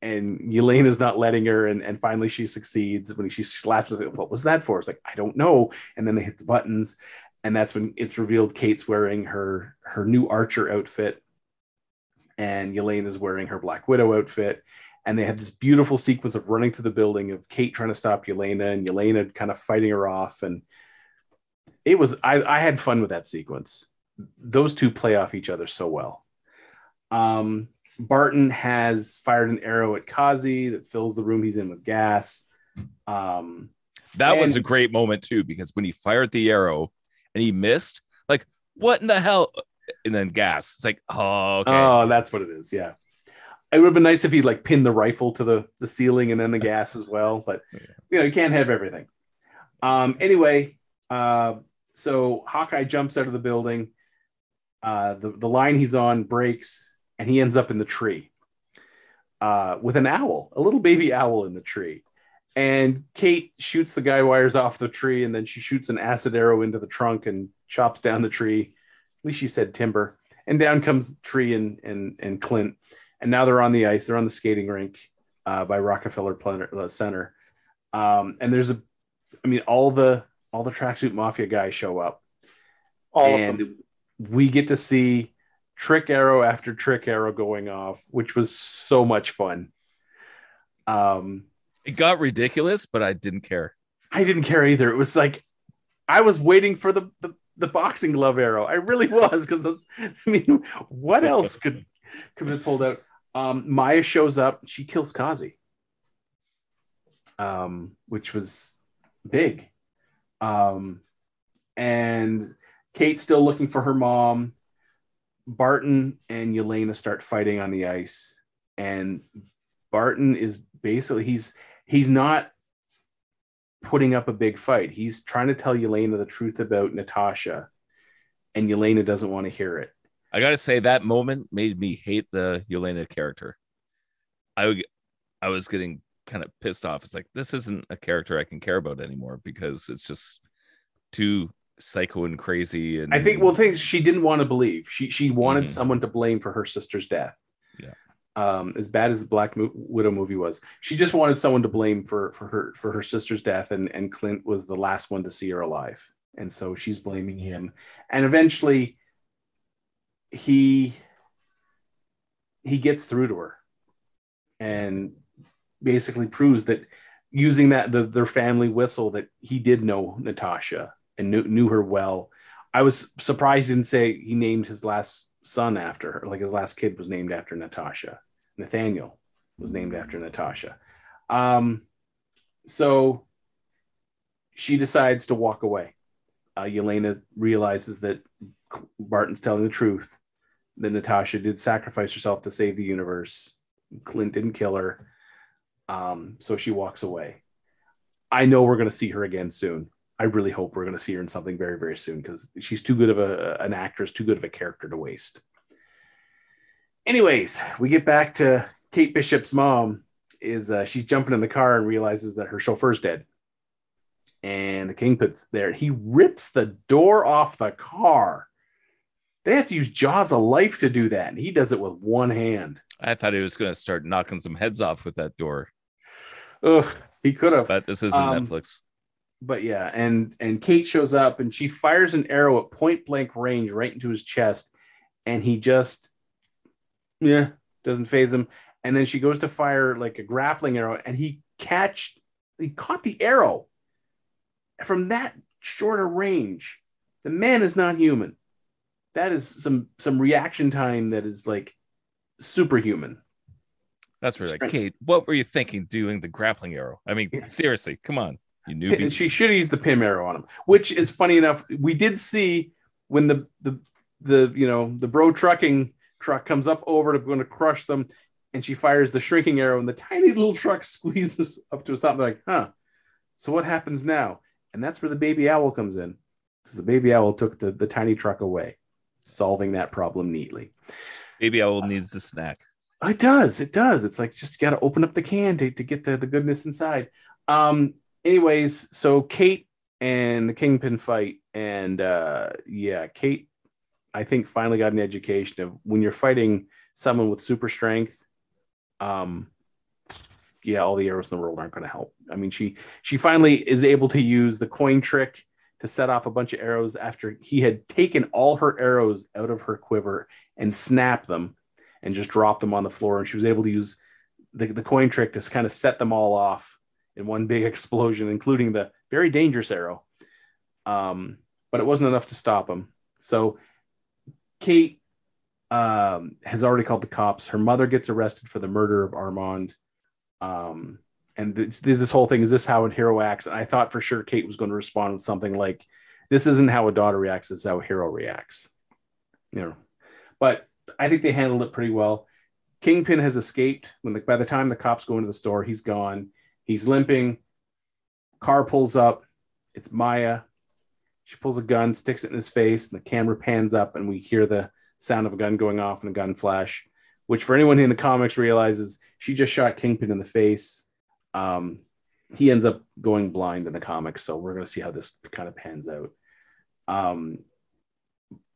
and Yelena's not letting her, and, and finally she succeeds. When she slaps it. What was that for? It's like I don't know, and then they hit the buttons, and that's when it's revealed Kate's wearing her her new Archer outfit and Yelena is wearing her Black Widow outfit. And they have this beautiful sequence of running through the building of Kate trying to stop Yelena and Yelena kind of fighting her off. And it was I, I had fun with that sequence. Those two play off each other so well. Um, Barton has fired an arrow at Kazi that fills the room he's in with gas. Um, That was a great moment too, because when he fired the arrow and he missed, like, what in the hell? And then gas. It's like, oh, okay. Oh, that's what it is. Yeah. It would have been nice if he like pinned the rifle to the, the ceiling and then the gas as well, but you know, you can't have everything. Um, anyway, uh, so Hawkeye jumps out of the building. Uh, the, the line he's on breaks and he ends up in the tree uh, with an owl, a little baby owl in the tree. And Kate shoots the guy wires off the tree and then she shoots an acid arrow into the trunk and chops down the tree. At least she said timber. And down comes Tree and, and, and Clint. And now they're on the ice. They're on the skating rink uh, by Rockefeller uh, Center. Um, and there's a, I mean, all the all the tracksuit mafia guys show up, All of and them. we get to see trick arrow after trick arrow going off, which was so much fun. Um, It got ridiculous, but I didn't care. I didn't care either. It was like I was waiting for the the, the boxing glove arrow. I really was because I mean, what else could could have pulled out? Um, Maya shows up. She kills Kazi, um, which was big. Um, and Kate's still looking for her mom. Barton and Yelena start fighting on the ice, and Barton is basically he's he's not putting up a big fight. He's trying to tell Yelena the truth about Natasha, and Yelena doesn't want to hear it. I gotta say that moment made me hate the Yelena character. I would- I was getting kind of pissed off. It's like this isn't a character I can care about anymore because it's just too psycho and crazy. And I think well, things she didn't want to believe. She she wanted Mhm. someone to blame for her sister's death. Um, as bad as the Black Mo- Widow movie was, she just wanted someone to blame for for her for her sister's death, and and Clint was the last one to see her alive, and so she's blaming him. And eventually, he he gets through to her, and basically proves that using that the, their family whistle that he did know Natasha and knew, knew her well. I was surprised he didn't say he named his last son after her, like his last kid was named after Natasha. Nathaniel was named after Natasha. Um, so she decides to walk away. Uh, Yelena realizes that Barton's telling the truth, that Natasha did sacrifice herself to save the universe. Clint didn't kill her. Um, so she walks away. I know we're going to see her again soon. I really hope we're going to see her in something very, very soon because she's too good of a, an actress, too good of a character to waste. Anyways, we get back to Kate Bishop's mom. Is uh, she's jumping in the car and realizes that her chauffeur's dead, and the Kingpin's there. He rips the door off the car. They have to use jaws of life to do that, and he does it with one hand. I thought he was gonna start knocking some heads off with that door, Ugh, he could have. but this isn't Um, Netflix. But yeah, and and Kate shows up and she fires an arrow at point blank range right into his chest, and he just yeah doesn't faze him. And then she goes to fire like a grappling arrow, and he catch he caught the arrow from that shorter range. The man is not human. That is some some reaction time that is like superhuman. That's where like. Kate, what were you thinking doing the grappling arrow? I mean, Yeah. seriously, come on, you newbie. She should have used the pin arrow on him, which is funny enough. We did see when the the the you know the bro trucking truck comes up over to going to crush them, and she fires the shrinking arrow, and the tiny little truck squeezes up to a stop. They're like, huh? So what happens now? And that's where the baby owl comes in, because the baby owl took the the tiny truck away, solving that problem neatly. Baby owl needs the snack. It does. It does. It's like just got to open up the can to, to get the, the goodness inside. Um, anyways, so Kate and the Kingpin fight. And uh, yeah, Kate, I think, finally got an education of when you're fighting someone with super strength. Um, yeah, all the arrows in the world aren't going to help. I mean, she she finally is able to use the coin trick to set off a bunch of arrows after he had taken all her arrows out of her quiver and snapped them and just dropped them on the floor. And she was able to use the, the coin trick to kind of set them all off in one big explosion, including the very dangerous arrow. Um, but it wasn't enough to stop him. So Kate um, has already called the cops. Her mother gets arrested for the murder of Armand. Um, and th- this whole thing is this how a hero acts? And I thought for sure Kate was going to respond with something like, "This isn't how a daughter reacts. This is how a hero reacts." You know, but I think they handled it pretty well. Kingpin has escaped. When the, by the time the cops go into the store, he's gone. He's limping. Car pulls up. It's Maya. She pulls a gun, sticks it in his face, and the camera pans up, and we hear the sound of a gun going off and a gun flash. Which, for anyone in the comics, realizes she just shot Kingpin in the face. Um, he ends up going blind in the comics, so we're going to see how this kind of pans out. Um,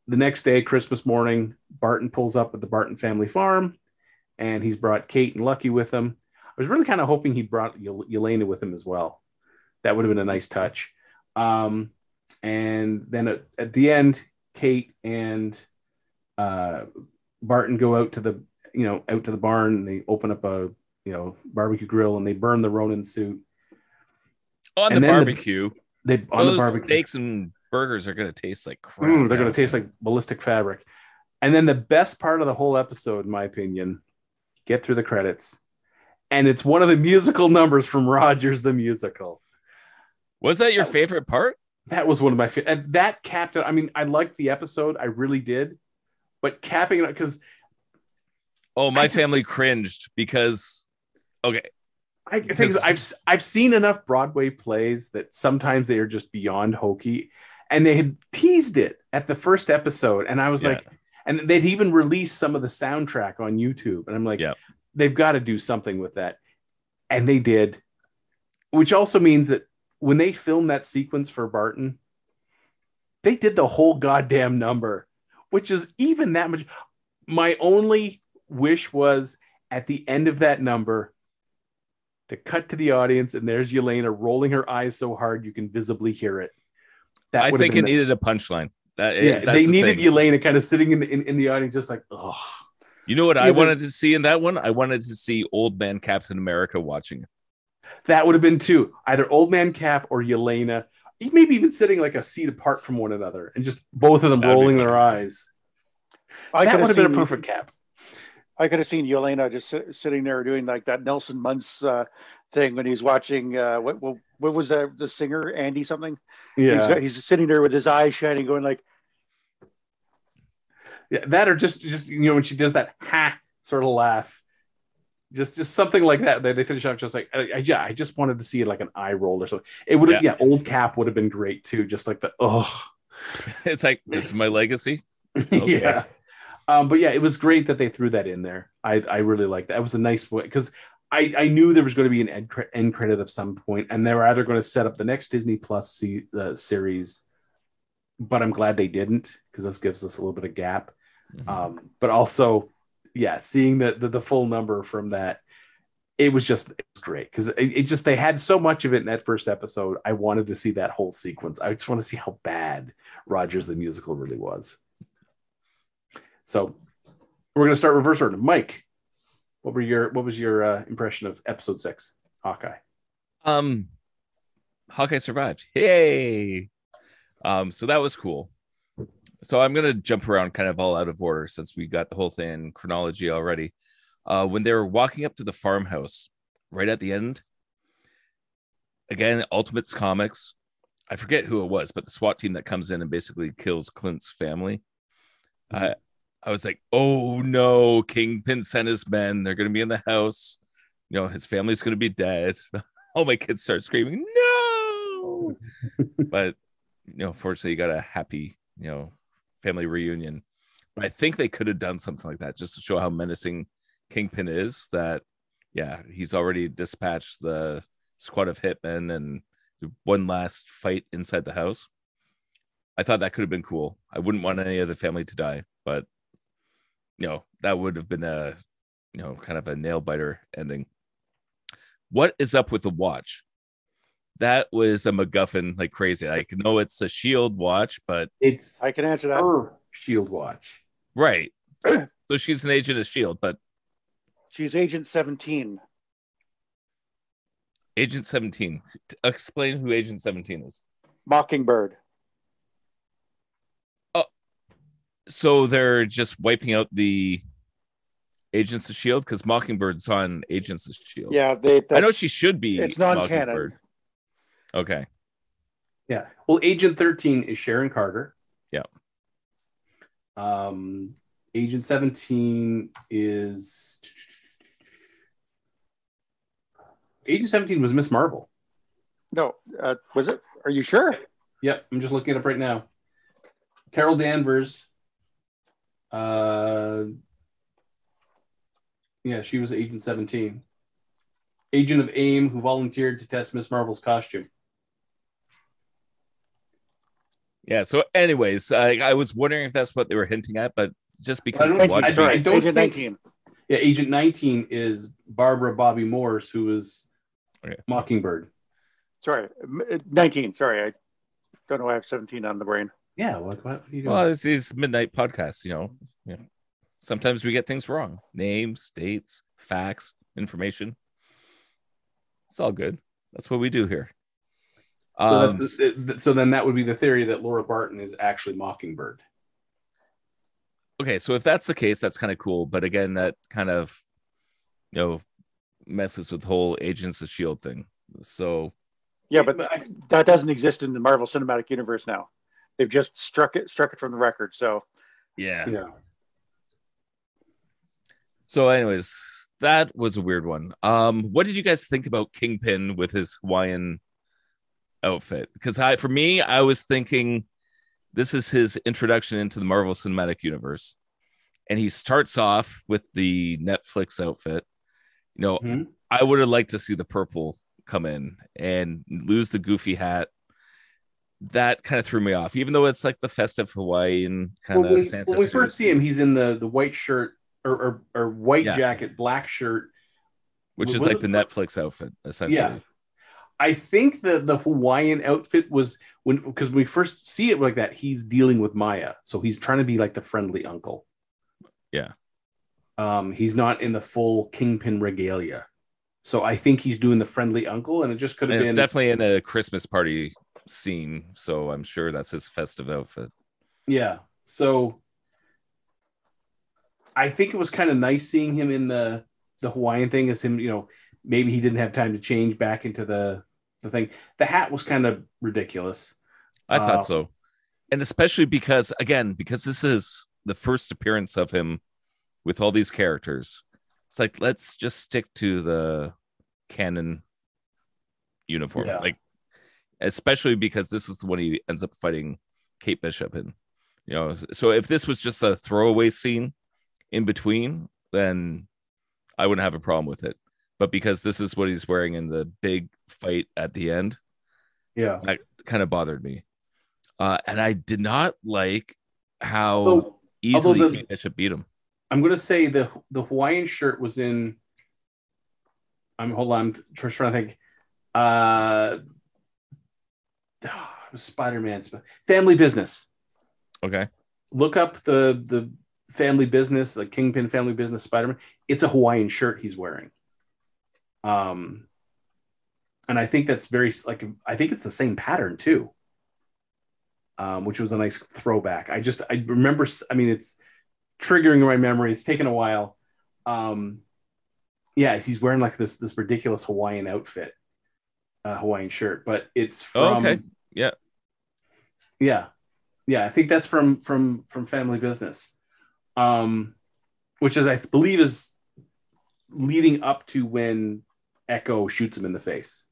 the next day, Christmas morning, Barton pulls up at the Barton family farm, and he's brought Kate and Lucky with him. I was really kind of hoping he brought Yelena with him as well. That would have been a nice touch. Um, and then at, at, the end, Kate and uh, Barton go out to the you know out to the barn. And they open up a you know barbecue grill and they burn the Ronin suit on and the barbecue. The, they on Those the barbecue steaks and burgers are going to taste like crap. Mm, they're going to taste like ballistic fabric. And then the best part of the whole episode, in my opinion, get through the credits, and it's one of the musical numbers from Rogers the musical. Was that your that, favorite part? That was one of my favorite. That capped it. I mean, I liked the episode, I really did, but capping it because. Oh, my family cringed because. Okay, I think I've I've seen enough Broadway plays that sometimes they are just beyond hokey, and they had teased it at the first episode, and I was yeah. like, and they'd even released some of the soundtrack on YouTube, and I'm like, yeah. They've got to do something with that, and they did, which also means that when they filmed that sequence for Barton, they did the whole goddamn number, which is even that much. My only wish was at the end of that number to cut to the audience, and there's Yelena rolling her eyes so hard you can visibly hear it. That I think it the, needed a punchline. That, yeah, they the needed thing. Yelena kind of sitting in the in, in the audience, just like, oh. You know what yeah, I wanted to see in that one? I wanted to see old man Captain America watching it. That would have been two, either old man Cap or Yelena, maybe even sitting like a seat apart from one another, and just both of them That'd rolling their eyes. I that would have been a perfect cap. I could have seen Yelena just sit, sitting there doing like that Nelson Muntz uh, thing when he's watching uh, what, what, what was that the singer Andy something? Yeah, he's, he's, sitting there with his eyes shining, going like, yeah, that or just just you know when she does that ha sort of laugh, just just something like that. They, they finish off just like I, yeah, I just wanted to see like an eye roll or something. It would have yeah. yeah, old Cap would have been great too, just like the oh, it's like this is my legacy. Okay. yeah. Um, but yeah, it was great that they threw that in there. I, I really liked that. It was a nice way because I, I knew there was going to be an end, cre- end credit of some point, and they were either going to set up the next Disney Plus C, uh, series, but I'm glad they didn't because this gives us a little bit of gap. Mm-hmm. Um, but also, yeah, seeing the, the, the full number from that, it was just it was great because it, it, just they had so much of it in that first episode. I wanted to see that whole sequence. I just want to see how bad Rogers the musical really was. So we're going to start reverse order. Mike, what were your what was your uh, impression of episode six, Hawkeye? Um, Hawkeye survived. Yay! Um, so that was cool. So I'm gonna jump around kind of all out of order since we got the whole thing in chronology already. Uh, when they were walking up to the farmhouse, right at the end, again, Ultimates Comics. I forget who it was, but the SWAT team that comes in and basically kills Clint's family. Mm-hmm. I was like, oh no, Kingpin sent his men. They're going to be in the house. You know, his family's going to be dead. All my kids start screaming, no. but, you know, fortunately, you got a happy, you know, family reunion. But I think they could have done something like that just to show how menacing Kingpin is. That, yeah, he's already dispatched the squad of hitmen and one last fight inside the house. I thought that could have been cool. I wouldn't want any of the family to die, but you know that would have been a you know kind of a nail biter ending what is up with the watch that was a MacGuffin like crazy. I know it's a Shield watch, but it's I can answer that. Her Shield watch, right? so she's an agent of Shield, but she's Agent Seventeen. Agent Seventeen. Explain who Agent Seventeen is. Mockingbird. Oh, so they're just wiping out the Agents of Shield because Mockingbird's on Agents of Shield. Yeah, they. I know she should be. It's non-canon. Mockingbird. Okay. Yeah. Well, Agent 13 is Sharon Carter. Yeah. Um, Agent 17 is Agent 17 was Ms. Marvel. No, uh, was it? Are you sure? Yep, I'm just looking it up right now. Carol Danvers. Uh, yeah, she was Agent 17. Agent of AIM who volunteered to test Ms. Marvel's costume. Yeah. So, anyways, I, I was wondering if that's what they were hinting at, but just because don't the think- watch- I don't Agent think- 19. Yeah, Agent 19 is Barbara Bobby Morse, who is oh, Okay. Mockingbird. Sorry, uh, 19. Sorry, I don't know why I have 17 on the brain. Yeah, what, what are you doing? well, it's these midnight podcasts, you know. Yeah. Sometimes we get things wrong. Names, dates, facts, information. It's all good. That's what we do here. So, Um, that's- it- so then that would be the theory that Laura Barton is actually Mockingbird. okay, so if that's the case, that's kind of cool. But again, that kind of you know messes with the whole Agents of Shield thing. So Yeah, but that doesn't exist in the Marvel Cinematic Universe now. They've just struck it struck it from the record. So yeah. yeah. So, anyways, that was a weird one. Um, what did you guys think about Kingpin with his Hawaiian outfit? Because I, for me, I was thinking this is his introduction into the Marvel Cinematic Universe, and he starts off with the Netflix outfit. You know, Mhm. I would have liked to see the purple come in and lose the goofy hat. That kind of threw me off, even though it's like the festive Hawaiian kind Well, of when, Santa. when we first see him, he's in the, the white shirt or, or, or white Yeah. jacket, black shirt. which is like the the- Netflix outfit, essentially. Yeah. I think the the Hawaiian outfit was when because when we first see it like that, he's dealing with Maya, so he's trying to be like the friendly uncle. Yeah. Um, he's not in the full kingpin regalia, so I think he's doing the friendly uncle, and it just could have it's been definitely in a Christmas party scene, so I'm sure that's his festive outfit. Yeah. So I think it was kind of nice seeing him in the the Hawaiian thing as him, you know, maybe he didn't have time to change back into the the thing. The hat was kind of ridiculous. I Uh, thought so, and especially because again, because this is the first appearance of him with all these characters. It's like let's just stick to the canon uniform, Yeah. like especially because this is the one he ends up fighting Kate Bishop in. You know, so if this was just a throwaway scene in between, then I wouldn't have a problem with it. But because this is what he's wearing in the big fight at the end, Yeah. that kind of bothered me. Uh, and I did not like how So easily the- Bishop beat him. I'm gonna say the the Hawaiian shirt was in. I'm hold on. I'm trying to think. Uh, Spider Man's Family Business. Okay. Look up the the Family Business, the Kingpin Family Business Spider Man. It's a Hawaiian shirt he's wearing. Um, and I think that's very like I think it's the same pattern too. Um, which was a nice throwback. I just I remember. I mean, it's triggering my memory. It's taken a while. Um, yeah, he's wearing like this this ridiculous Hawaiian outfit, uh, Hawaiian shirt, but it's Oh, from okay. Yeah. yeah, yeah. I think that's from from from Family Business, um, which is I believe is leading up to when Echo shoots him in the face.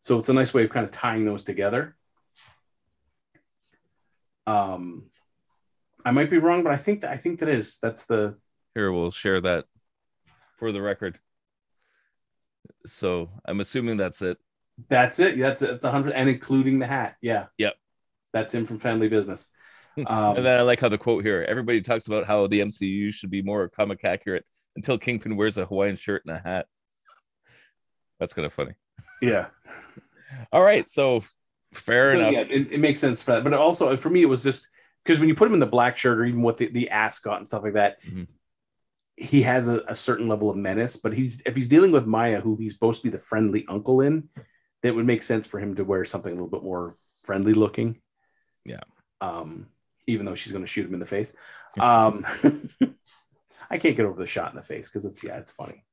So it's a nice way of kind of tying those together. Um, I might be wrong, but I think that I think that is that's the Here, we'll share that for the record. So I'm assuming that's it. that's it. That's it. it's a hundred and including the hat. Yeah. Yep. That's him from Family Business. Um, and then I like how the quote here everybody talks about how the MCU should be more comic accurate until Kingpin wears a Hawaiian shirt and a hat. That's kind of funny. yeah. All right. So fair So, enough. yeah, it, it makes sense for that. But also for me, it was just because when you put him in the black shirt or even with the, the ascot and stuff like that, Mhm. he has a, a certain level of menace. But he's if he's dealing with Maya, who he's supposed to be the friendly uncle in, that would make sense for him to wear something a little bit more friendly looking. Yeah. Um, even though she's going to shoot him in the face. Um, I can't get over the shot in the face because it's yeah, it's funny.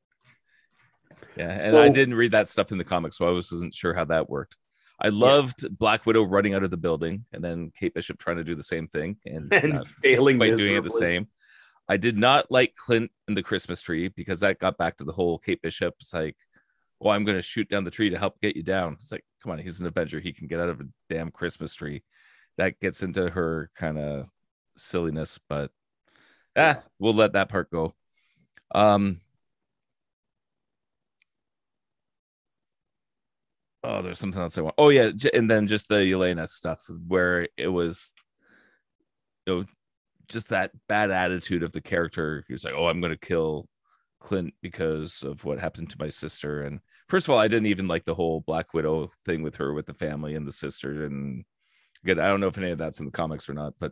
Yeah, and So- I didn't read that stuff in the comics, so I wasn't sure how that worked. I loved Black Widow running out of the building, and then Kate Bishop trying to do the same thing, and, And not failing by doing it the same. I did not like Clint in the Christmas tree because that got back to the whole Kate Bishop. It's like, well, I'm going to shoot down the tree to help get you down. It's like, come on, he's an Avenger. He can get out of a damn Christmas tree. That gets into her kind of silliness, but ah, we'll let that part go. Um, oh, there's something else I want. Oh yeah, and then just the Yelena stuff where it was, you know, just that bad attitude of the character. Was like, "Oh, I'm going to kill Clint because of what happened to my sister." And first of all, I didn't even like the whole Black Widow thing with her, with the family and the sister. And again, I don't know if any of that's in the comics or not, but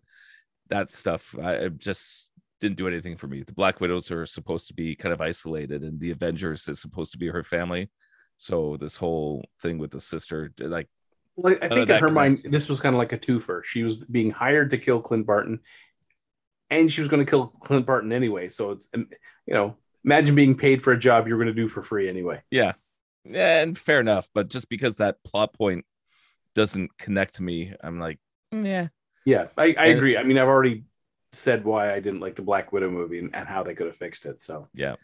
that stuff I just didn't do anything for me. The Black Widows are supposed to be kind of isolated, and the Avengers is supposed to be her family. So this whole thing with the sister, like, Well, I think in her mind, this was kind of like a twofer. She was being hired to kill Clint Barton, and she was going to kill Clint Barton anyway. So it's, um, you know, imagine being paid for a job you're going to do for free anyway. yeah, yeah, and fair enough. But just because that plot point doesn't connect to me, I'm like, "Mm, yeah, Yeah, I, I agree. I mean, I've already said why I didn't like the Black Widow movie and, and how they could have fixed it. So yeah.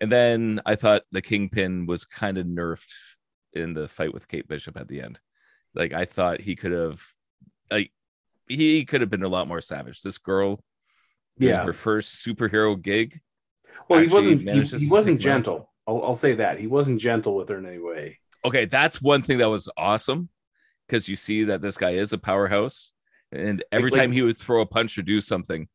And then I thought the Kingpin was kind of nerfed in the fight with Kate Bishop at the end. Like I thought he could have, like, he could have been a lot more savage. This girl, Yeah. her first superhero gig. well, he wasn't. He, he wasn't take him out. gentle. I'll, I'll say that he wasn't gentle with her in any way. okay, that's one thing that was awesome because you see that this guy is a powerhouse, and every like- time he would throw a punch or do something,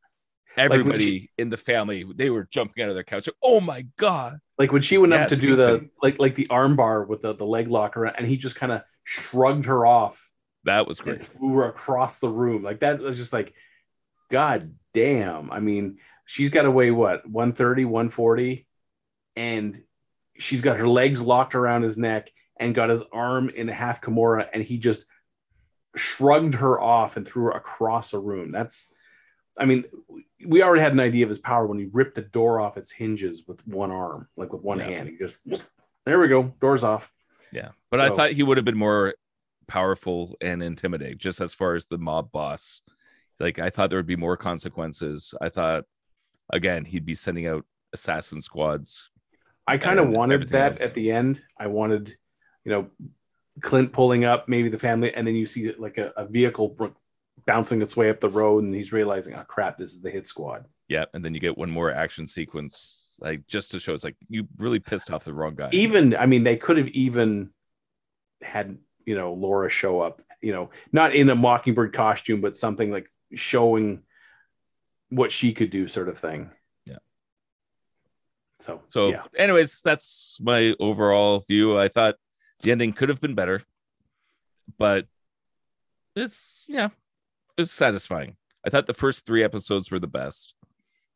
when everybody in the family they were jumping out of their couch. like, oh my god! Like when she went Yeah, up to do the Kingpin. like like the arm bar with the, the leg lock around, and he just kind of shrugged her off That was great. We were across the room. Like that was just like, God damn. I mean, she's got to weigh what 130, 140, and she's got her legs locked around his neck and got his arm in a half Kimura, and he just shrugged her off and threw her across a room. That's, I mean, we already had an idea of his power when he ripped the door off its hinges with one arm, like with one Yeah. hand. He just, there we go, doors off. Yeah, but I thought he would have been more powerful and intimidating, just as far as the mob boss. Like I thought there would be more consequences. I thought, again, he'd be sending out assassin squads. I kind of wanted that else. at the end. I wanted, you know, Clint pulling up, maybe the family, and then you see like a, a vehicle bouncing its way up the road, and he's realizing, oh crap, this is the hit squad. Yeah, and then you get one more action sequence, like just to show it's like you really pissed off the wrong guy. Even, I mean, they could have even had, you know, Laura show up, you know, not in a Mockingbird costume, but something like showing what she could do, sort of thing. Yeah. So, So, yeah, anyways, that's my overall view. I thought the ending could have been better, but it's yeah, it's satisfying. I thought the first three episodes were the best.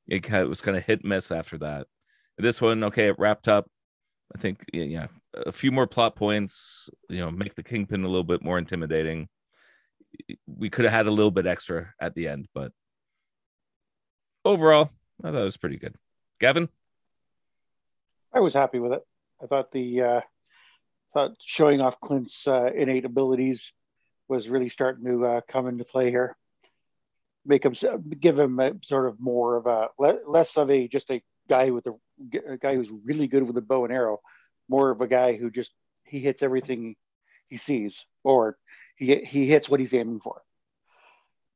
It, was kind of hit miss after that. This one, okay, it wrapped up. I think yeah, yeah, a few more plot points. You know, make the kingpin a little bit more intimidating. We could have had a little bit extra at the end, but overall, I thought it was pretty good. Gavin. I was happy with it. I thought the uh, thought showing off Clint's uh, innate abilities was really starting to uh, come into play here. Make him give him a, sort of more of a le- less of a just a guy with a, a guy who's really good with a bow and arrow, more of a guy who just he hits everything he sees or he he hits what he's aiming for.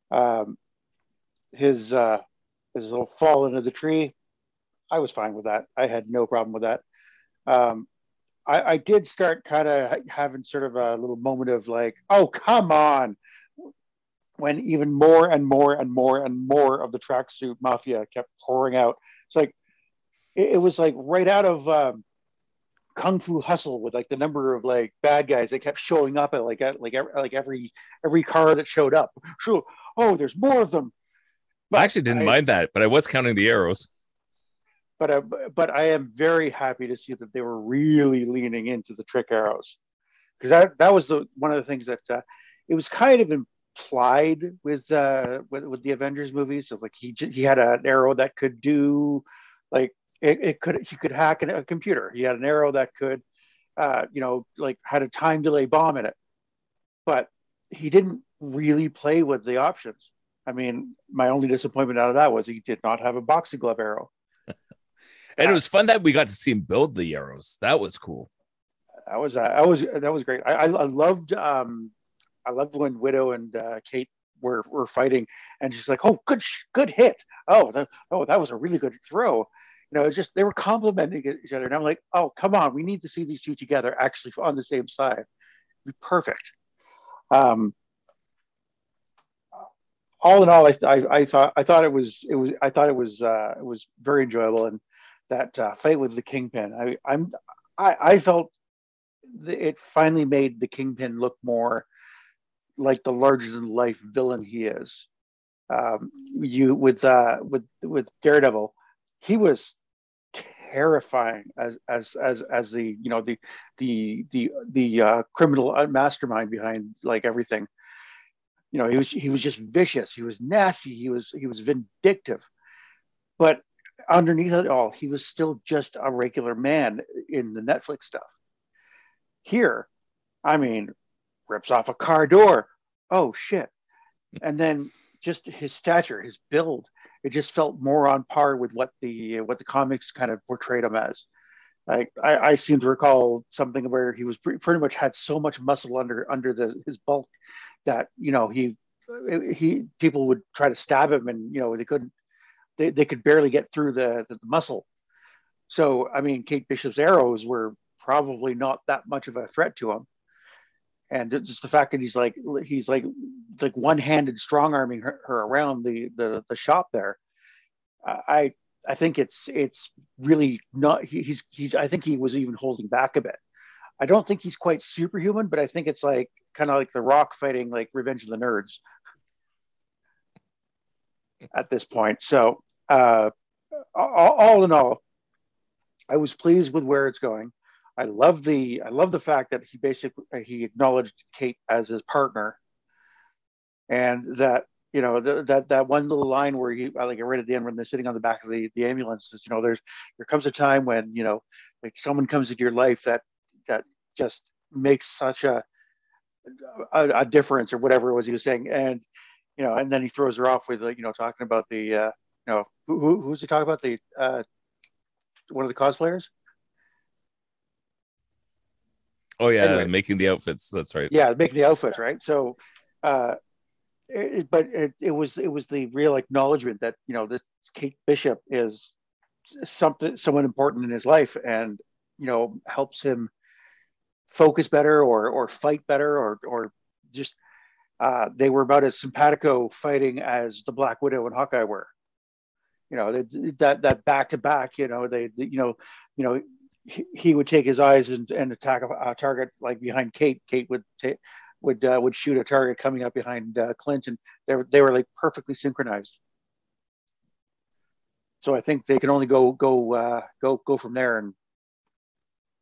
Um, his uh, his little fall into the tree I was fine with that. I had no problem with that. Um, I, I did start kind of having sort of a little moment of like, oh, come on. When even more and more and more and more of the tracksuit mafia kept pouring out. It's like, it, it was like right out of um, Kung Fu Hustle with like the number of like bad guys that kept showing up at like at, like every, like every every car that showed up. Sure. Oh, there's more of them. I actually didn't I- mind that, but I was counting the arrows. But uh, but I am very happy to see that they were really leaning into the trick arrows because that that was the one of the things that uh, it was kind of implied with uh with, with the Avengers movies. So like he he had an arrow that could do like it, it could he could hack a computer. He had an arrow that could uh you know like had a time delay bomb in it. But he didn't really play with the options. I mean, my only disappointment out of that was he did not have a boxing glove arrow. And it was fun that we got to see him build the arrows. That was cool. That was uh, that was that was great. I, I, I loved um I loved when Widow and uh, Kate were were fighting, and she's like, "Oh, good good hit. Oh, that, oh, that was a really good throw." You know, it's just they were complimenting each other, and I'm like, "Oh, come on, we need to see these two together actually on the same side. It'd be perfect." Um, all in all, I, I, I, thought I thought it was it was I thought it was uh, it was very enjoyable, and that uh, fight with the Kingpin, I, I'm I, I felt it finally made the Kingpin look more like the larger than life villain he is. Um, you with uh, with with Daredevil, he was terrifying as as as as the you know the the the the uh, criminal mastermind behind like everything. You know he was he was just vicious. He was nasty. He was he was vindictive. But underneath it all he was still just a regular man in the netflix stuff. Here i mean rips off a car door. Oh shit. And then just his stature his build it just felt more on par with what the uh, what the comics kind of portrayed him as. Like I, I seem to recall something where he was pretty, pretty much had so much muscle under under the his bulk that you know he he people would try to stab him and you know they couldn't they, they could barely get through the, the, the muscle. So i mean kate bishop's arrows were probably not that much of a threat to him. And just the fact that he's like he's like like one-handed strong arming her, her around the, the the shop there. I i think it's it's really not he, he's he's i think he was even holding back a bit. I don't think he's quite superhuman but i think it's like kind of like the rock fighting like revenge of the nerds at this point. So uh all, all in all i was pleased with where it's going. I love the I love the fact that he basically he acknowledged Kate as his partner, and that you know that that one little line where he like right at the end when they're sitting on the back of the the ambulance is you know there's there comes a time when you know like someone comes into your life that that just makes such a a, a difference or whatever it was he was saying. And you know and then he throws her off with like you know talking about the uh you know who, who's he talking about the uh one of the cosplayers Oh yeah, anyway. making the outfits. That's right. Yeah, making the outfits, right? So, uh, it, but it, it was it was the real acknowledgement that you know this Kate Bishop is something someone important in his life, and you know helps him focus better or or fight better or or just uh, they were about as simpatico fighting as the Black Widow and Hawkeye were. You know that that back to back. You know they you know you know he, would take his eyes and, and attack a, a, target like behind Kate. Kate would ta- would uh, would shoot a target coming up behind uh, Clinton. They were, they were like perfectly synchronized. So I think they can only go go uh, go go from there. And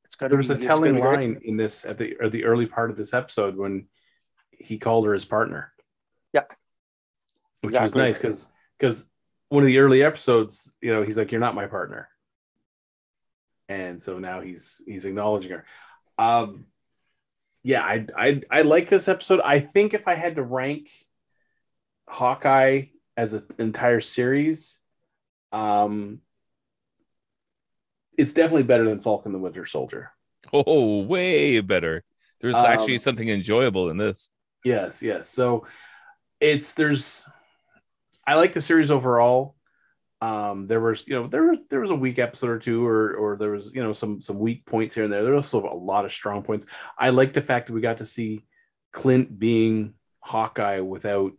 it's kind of there was a telling line in this at the or the early part of this episode when he called her his partner. Yeah, which exactly. was nice because because one of the early episodes, you know, he's like, "You're not my partner." and so now he's he's acknowledging her. Um, yeah, I I I like this episode. I think if I had to rank Hawkeye as an entire series, um, it's definitely better than Falcon the Winter Soldier. Oh, way better. There's um, actually something enjoyable in this. Yes, yes. So it's there's I like the series overall. Um, there was, you know, there was there was a weak episode or two, or or there was, you know, some some weak points here and there. There was also a lot of strong points. I like the fact that we got to see Clint being Hawkeye without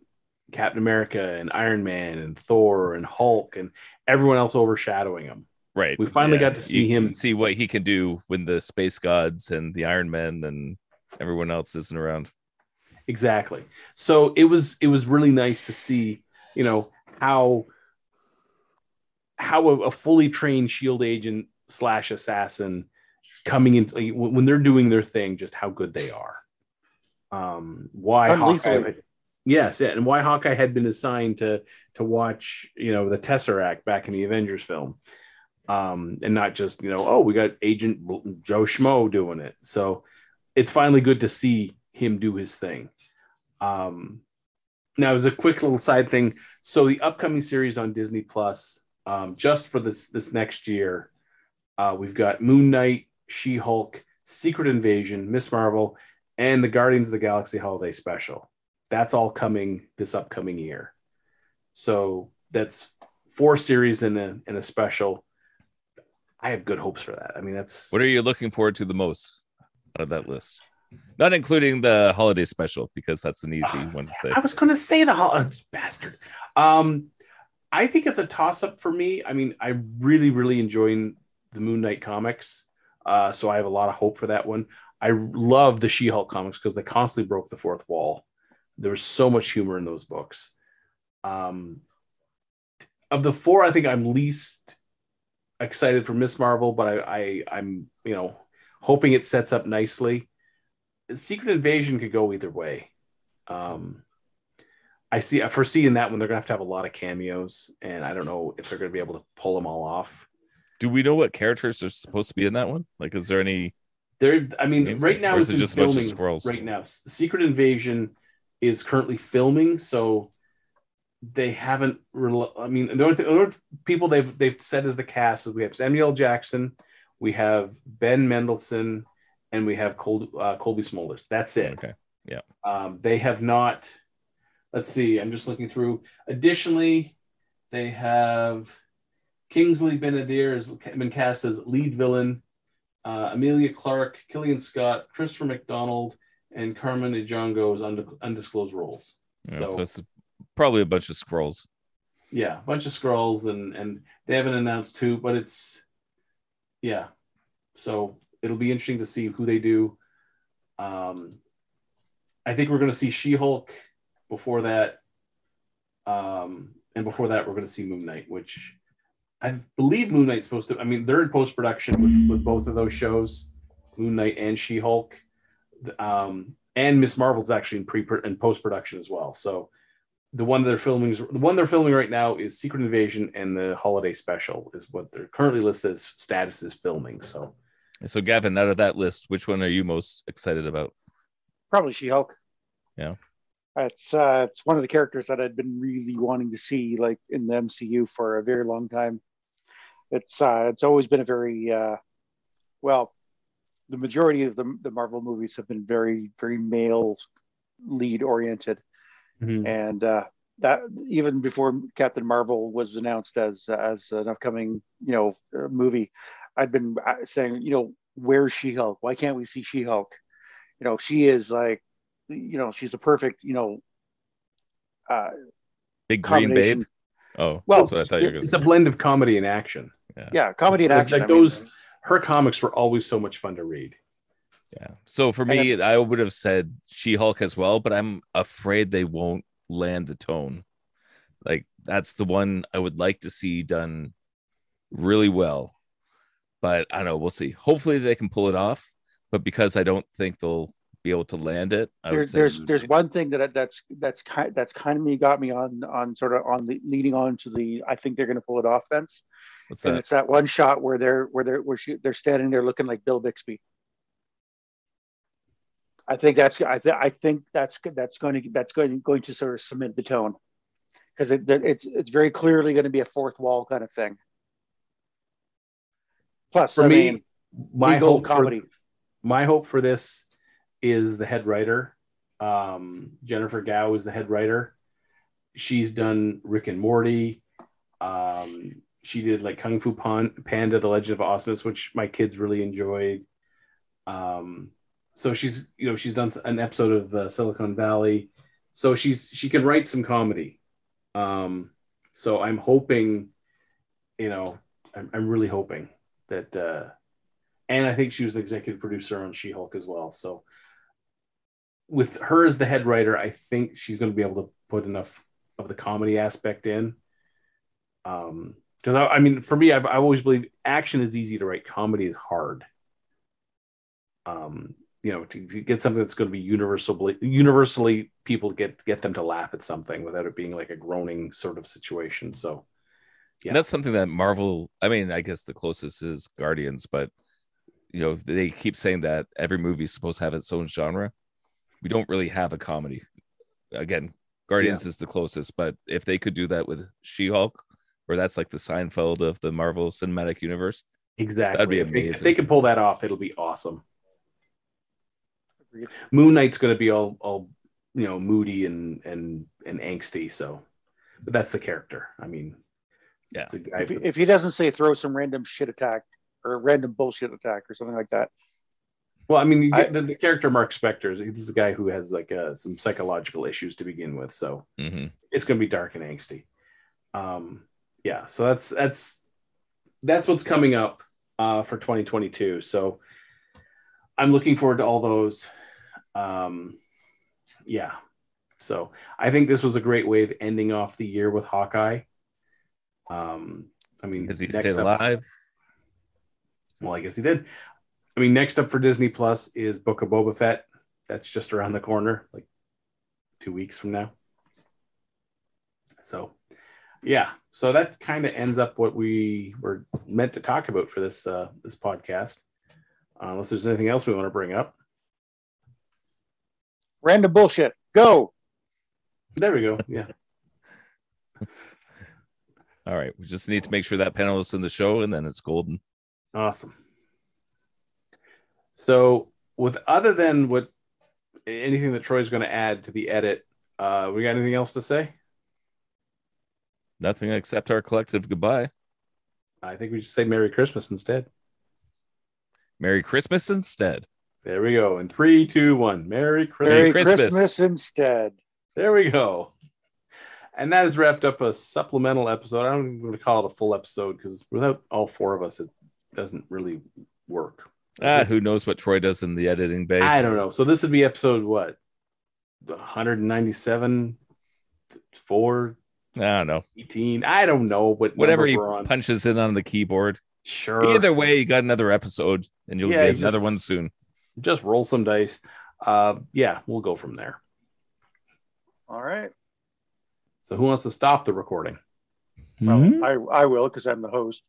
Captain America and Iron Man and Thor and Hulk and everyone else overshadowing him. Right. We finally yeah. got to see you him see what he can do when the space gods and the Iron Men and everyone else isn't around. Exactly. So it was it was really nice to see, you know, how how a, a fully trained shield agent slash assassin coming into when they're doing their thing, just how good they are. Um, why Hawkeye? Yes, yeah, and why Hawkeye had been assigned to to watch, you know, the Tesseract back in the Avengers film, um, and not just you know, oh, we got Agent Joe Schmo doing it. So it's finally good to see him do his thing. Um, now, as a quick little side thing, so the upcoming series on Disney Plus, um, just for this this next year, uh, we've got Moon Knight, She Hulk, Secret Invasion, Ms. Marvel, and the Guardians of the Galaxy Holiday Special that's all coming this upcoming year. So that's four series in a in a special. I have good hopes for that. I mean, that's what are you looking forward to the most out of that list? Not including the holiday special because that's an easy uh, one to say. I was going to say the holiday uh, bastard. Um, I think it's a toss up for me. I mean, I really, really enjoying the Moon Knight comics, uh, so I have a lot of hope for that one. I love the She Hulk comics because they constantly broke the fourth wall. There was so much humor in those books. Um, of the four, I think I'm least excited for Ms. Marvel, but I, I am you know hoping it sets up nicely. Secret Invasion could go either way. Um, I see I foresee in that one they're gonna have to have a lot of cameos, and I don't know if they're gonna be able to pull them all off. Do we know what characters are supposed to be in that one? Like, is there any? There, I mean, right now it's just filming. Right now, Secret Invasion is currently filming, so they haven't. I mean, the only, the only people they've they've said is the cast is we have Samuel Jackson, we have Ben Mendelsohn, and we have Col- uh, Cobie Smulders. That's it. Okay. Yeah. Um, they have not. Let's see. I'm just looking through. Additionally, they have Kingsley Ben-Adir has been cast as lead villain. Uh, Emilia Clarke, Killian Scott, Christopher McDonald, and Carmen Ejogo is undisclosed roles. Yeah, so, so, it's probably a bunch of Skrulls. Yeah, a bunch of Skrulls, and and they haven't announced who, but it's yeah. So it'll be interesting to see who they do. Um, I think we're going to see She-Hulk before that, um, and before that we're going to see Moon Knight, which I believe Moon Knight's supposed to. I mean, they're in post production with, with both of those shows, Moon Knight and She-Hulk um, and Ms. Marvel's actually in pre and post production as well. So the one they're filming is the one they're filming right now is Secret Invasion and the Holiday Special is what they're currently listed as status is filming. So, so Gavin, out of that list, which one are you most excited about? Probably She Hulk. Yeah, it's uh, it's one of the characters that I'd been really wanting to see like in the MCU for a very long time. It's uh, it's always been a very uh, well the majority of the, the Marvel movies have been very, very male lead oriented. Mm-hmm. And uh, that even before Captain Marvel was announced as as an upcoming, you know, uh, movie, I'd been uh, saying, you know, where's She Hulk? Why can't we see She Hulk? You know, she is like, you know, she's a perfect, you know, uh, big green babe. Oh, well, that's I thought you were it's a blend of comedy and action. Yeah, yeah comedy and action. Like, like those. Mean, her comics were always so much fun to read. Yeah. So for me, I would have said She Hulk as well, but I'm afraid they won't land the tone. Like that's the one I would like to see done really well. But I don't know. We'll see. Hopefully they can pull it off. But because I don't think they'll be able to land it, there, there's there's one thing that that's that's kind that's kind of me got me on on sort of on the leading on to the I think they're going to pull it off fence. What's and that? it's that one shot where they're where they're where she, they're standing there looking like Bill Bixby. I think that's I, th- I think that's that's going to that's going going to sort of cement the tone because it, it's it's very clearly going to be a fourth wall kind of thing. Plus, for I me, mean, my hope comedy. For, my hope for this is the head writer. Um, Jennifer Gao is the head writer. She's done Rick and Morty. Um, she did like Kung Fu Panda: The Legend of Awesomeness, which my kids really enjoyed. Um, so she's you know she's done an episode of uh, Silicon Valley, so she's she can write some comedy. Um, so I'm hoping, you know, I'm, I'm really hoping that, uh, and I think she was the executive producer on She Hulk as well. So with her as the head writer, I think she's going to be able to put enough of the comedy aspect in. Um, because I, I, mean, for me, I've, I've always believed action is easy to write, comedy is hard. Um, you know, to, to get something that's going to be universally universally people get get them to laugh at something without it being like a groaning sort of situation. So Yeah. That's something that Marvel, I mean, I guess the closest is Guardians, but you know, they keep saying that every movie is supposed to have its own genre. We don't really have a comedy. Again, Guardians is the closest, but if they could do that with She-Hulk, where that's like the Seinfeld of the Marvel Cinematic Universe, exactly, That'd be If they- If amazing. they can pull that off, it'll be awesome. Moon Knight's going to be all all you know moody and and and angsty. So, but that's the character. I mean, Yeah. it's a guy. If he, if he doesn't say throw some random shit attack or random bullshit attack or something like that, Well, I mean, you I- the, the character Mark Spector is he's a guy who has like uh, some psychological issues to begin with, so hmm it's going to be dark and angsty. Um, yeah, so that's that's that's what's coming up uh, for 2022. So I'm looking forward to all those. Um, yeah, so I think this was a great way of ending off the year with Hawkeye. Um, I mean, Is he next stayed up- alive? well, I guess he did. I mean, next up for Disney Plus is Book of Boba Fett. That's just around the corner, like two weeks from now. So, yeah. So that kind of ends up what we were meant to talk about for this uh, this podcast. Uh, unless there's anything else we want to bring up. random bullshit. Go. There we go. Yeah. All right. We just need to make sure that panel is in the show and then it's golden. Awesome. So, with other than what anything that Troy's going to add to the edit, uh, we got anything else to say? Nothing except our collective goodbye. I think we should say Merry Christmas instead. Merry Christmas instead. There we go. In three, two, one. Merry Christmas. Merry Christmas. Christmas. instead. There we go. And that has wrapped up a supplemental episode. I don't even want to call it a full episode because without all four of us, it doesn't really work. Ah, who knows what Troy does in the editing bay? I don't know. So this would be episode what? 197, 4, I don't know. 18. I don't know what Whatever he on. punches in on the keyboard. Sure. Either way, you got another episode and you'll Yeah, get just- another one soon. Just roll some dice. Uh, yeah, we'll go from there. All right. So who wants to stop the recording? Well, Hmm? I, I will because I'm the host.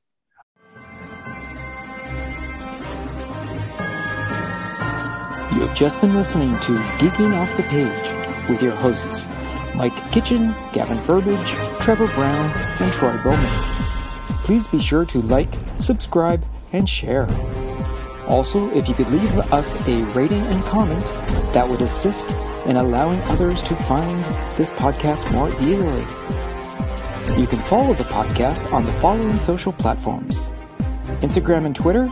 You have just been listening to Geeking Off the Page with your hosts, Mike Kitchen, Gavin Burbage, Trevor Brown, and Troy Bowman. Please be sure to like, subscribe, and share. Also, if you could leave us a rating and comment, that would assist in allowing others to find this podcast more easily. You can follow the podcast on the following social platforms Instagram and Twitter,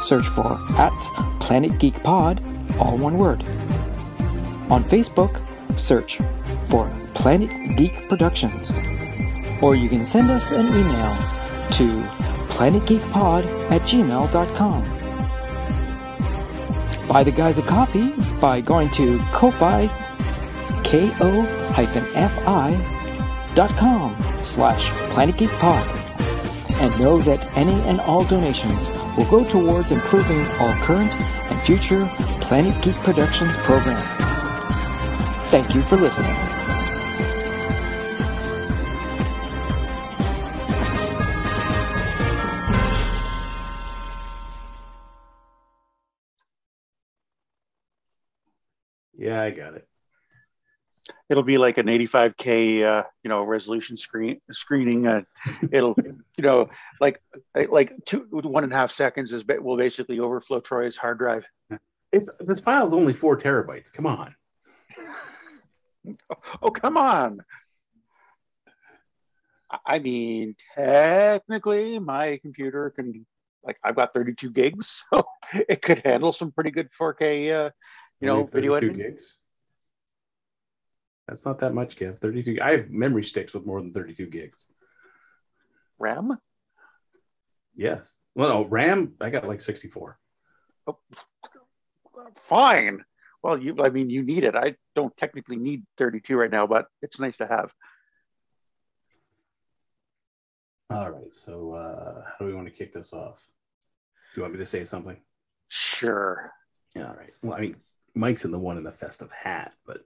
search for at Planet Geek Pod, all one word. On Facebook, search for Planet Geek Productions. Or you can send us an email to planetgeekpod at gmail.com. Buy the guys a coffee by going to Ko-Fi, K-O-F-I dot com slash Planet Geek Pod and know that any and all donations will go towards improving all current and future Planet Geek Productions programs. Thank you for listening. Yeah, I got it. It'll be like an 85k, uh, you know, resolution screen screening. Uh, it'll, you know, like like two one and a half seconds is will basically overflow Troy's hard drive. It's, this is only four terabytes. Come on. Oh come on! I- I mean, technically, my computer can like I've got 32 gigs, so it could handle some pretty good 4K, uh, you know, video 32 editing. gigs. That's not that much, Kev. 32. I have memory sticks with more than 32 gigs. RAM. Yes. Well, no, RAM, I got like 64. Fine. Well, you, I mean, you need it. I don't technically need 32 right now, but it's nice to have. All right. So, uh, how do we want to kick this off? Do you want me to say something? Sure. Yeah, all right. Well, I mean, Mike's in the one in the festive hat, but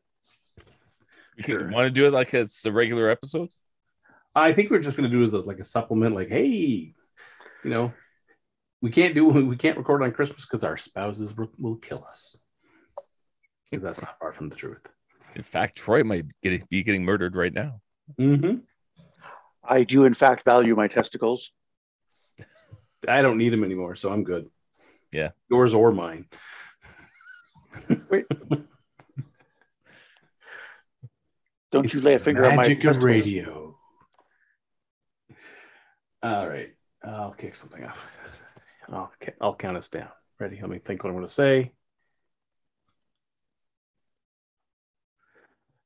You Sure. want to do it like it's a regular episode? I think we're just going to do as like a supplement, like, hey, you know, we can't do we can't record on Christmas because our spouses will, will kill us. Because that's not far from the truth. In fact, Troy might get, be getting murdered right now. Mm-hmm. I do, in fact, value my testicles. I don't need them anymore, so I'm good. Yeah. yours or mine. Don't you lay a finger on my magic of radio. All right, I'll kick something up. I'll I'll count us down. Ready? Let me think what I'm going to say.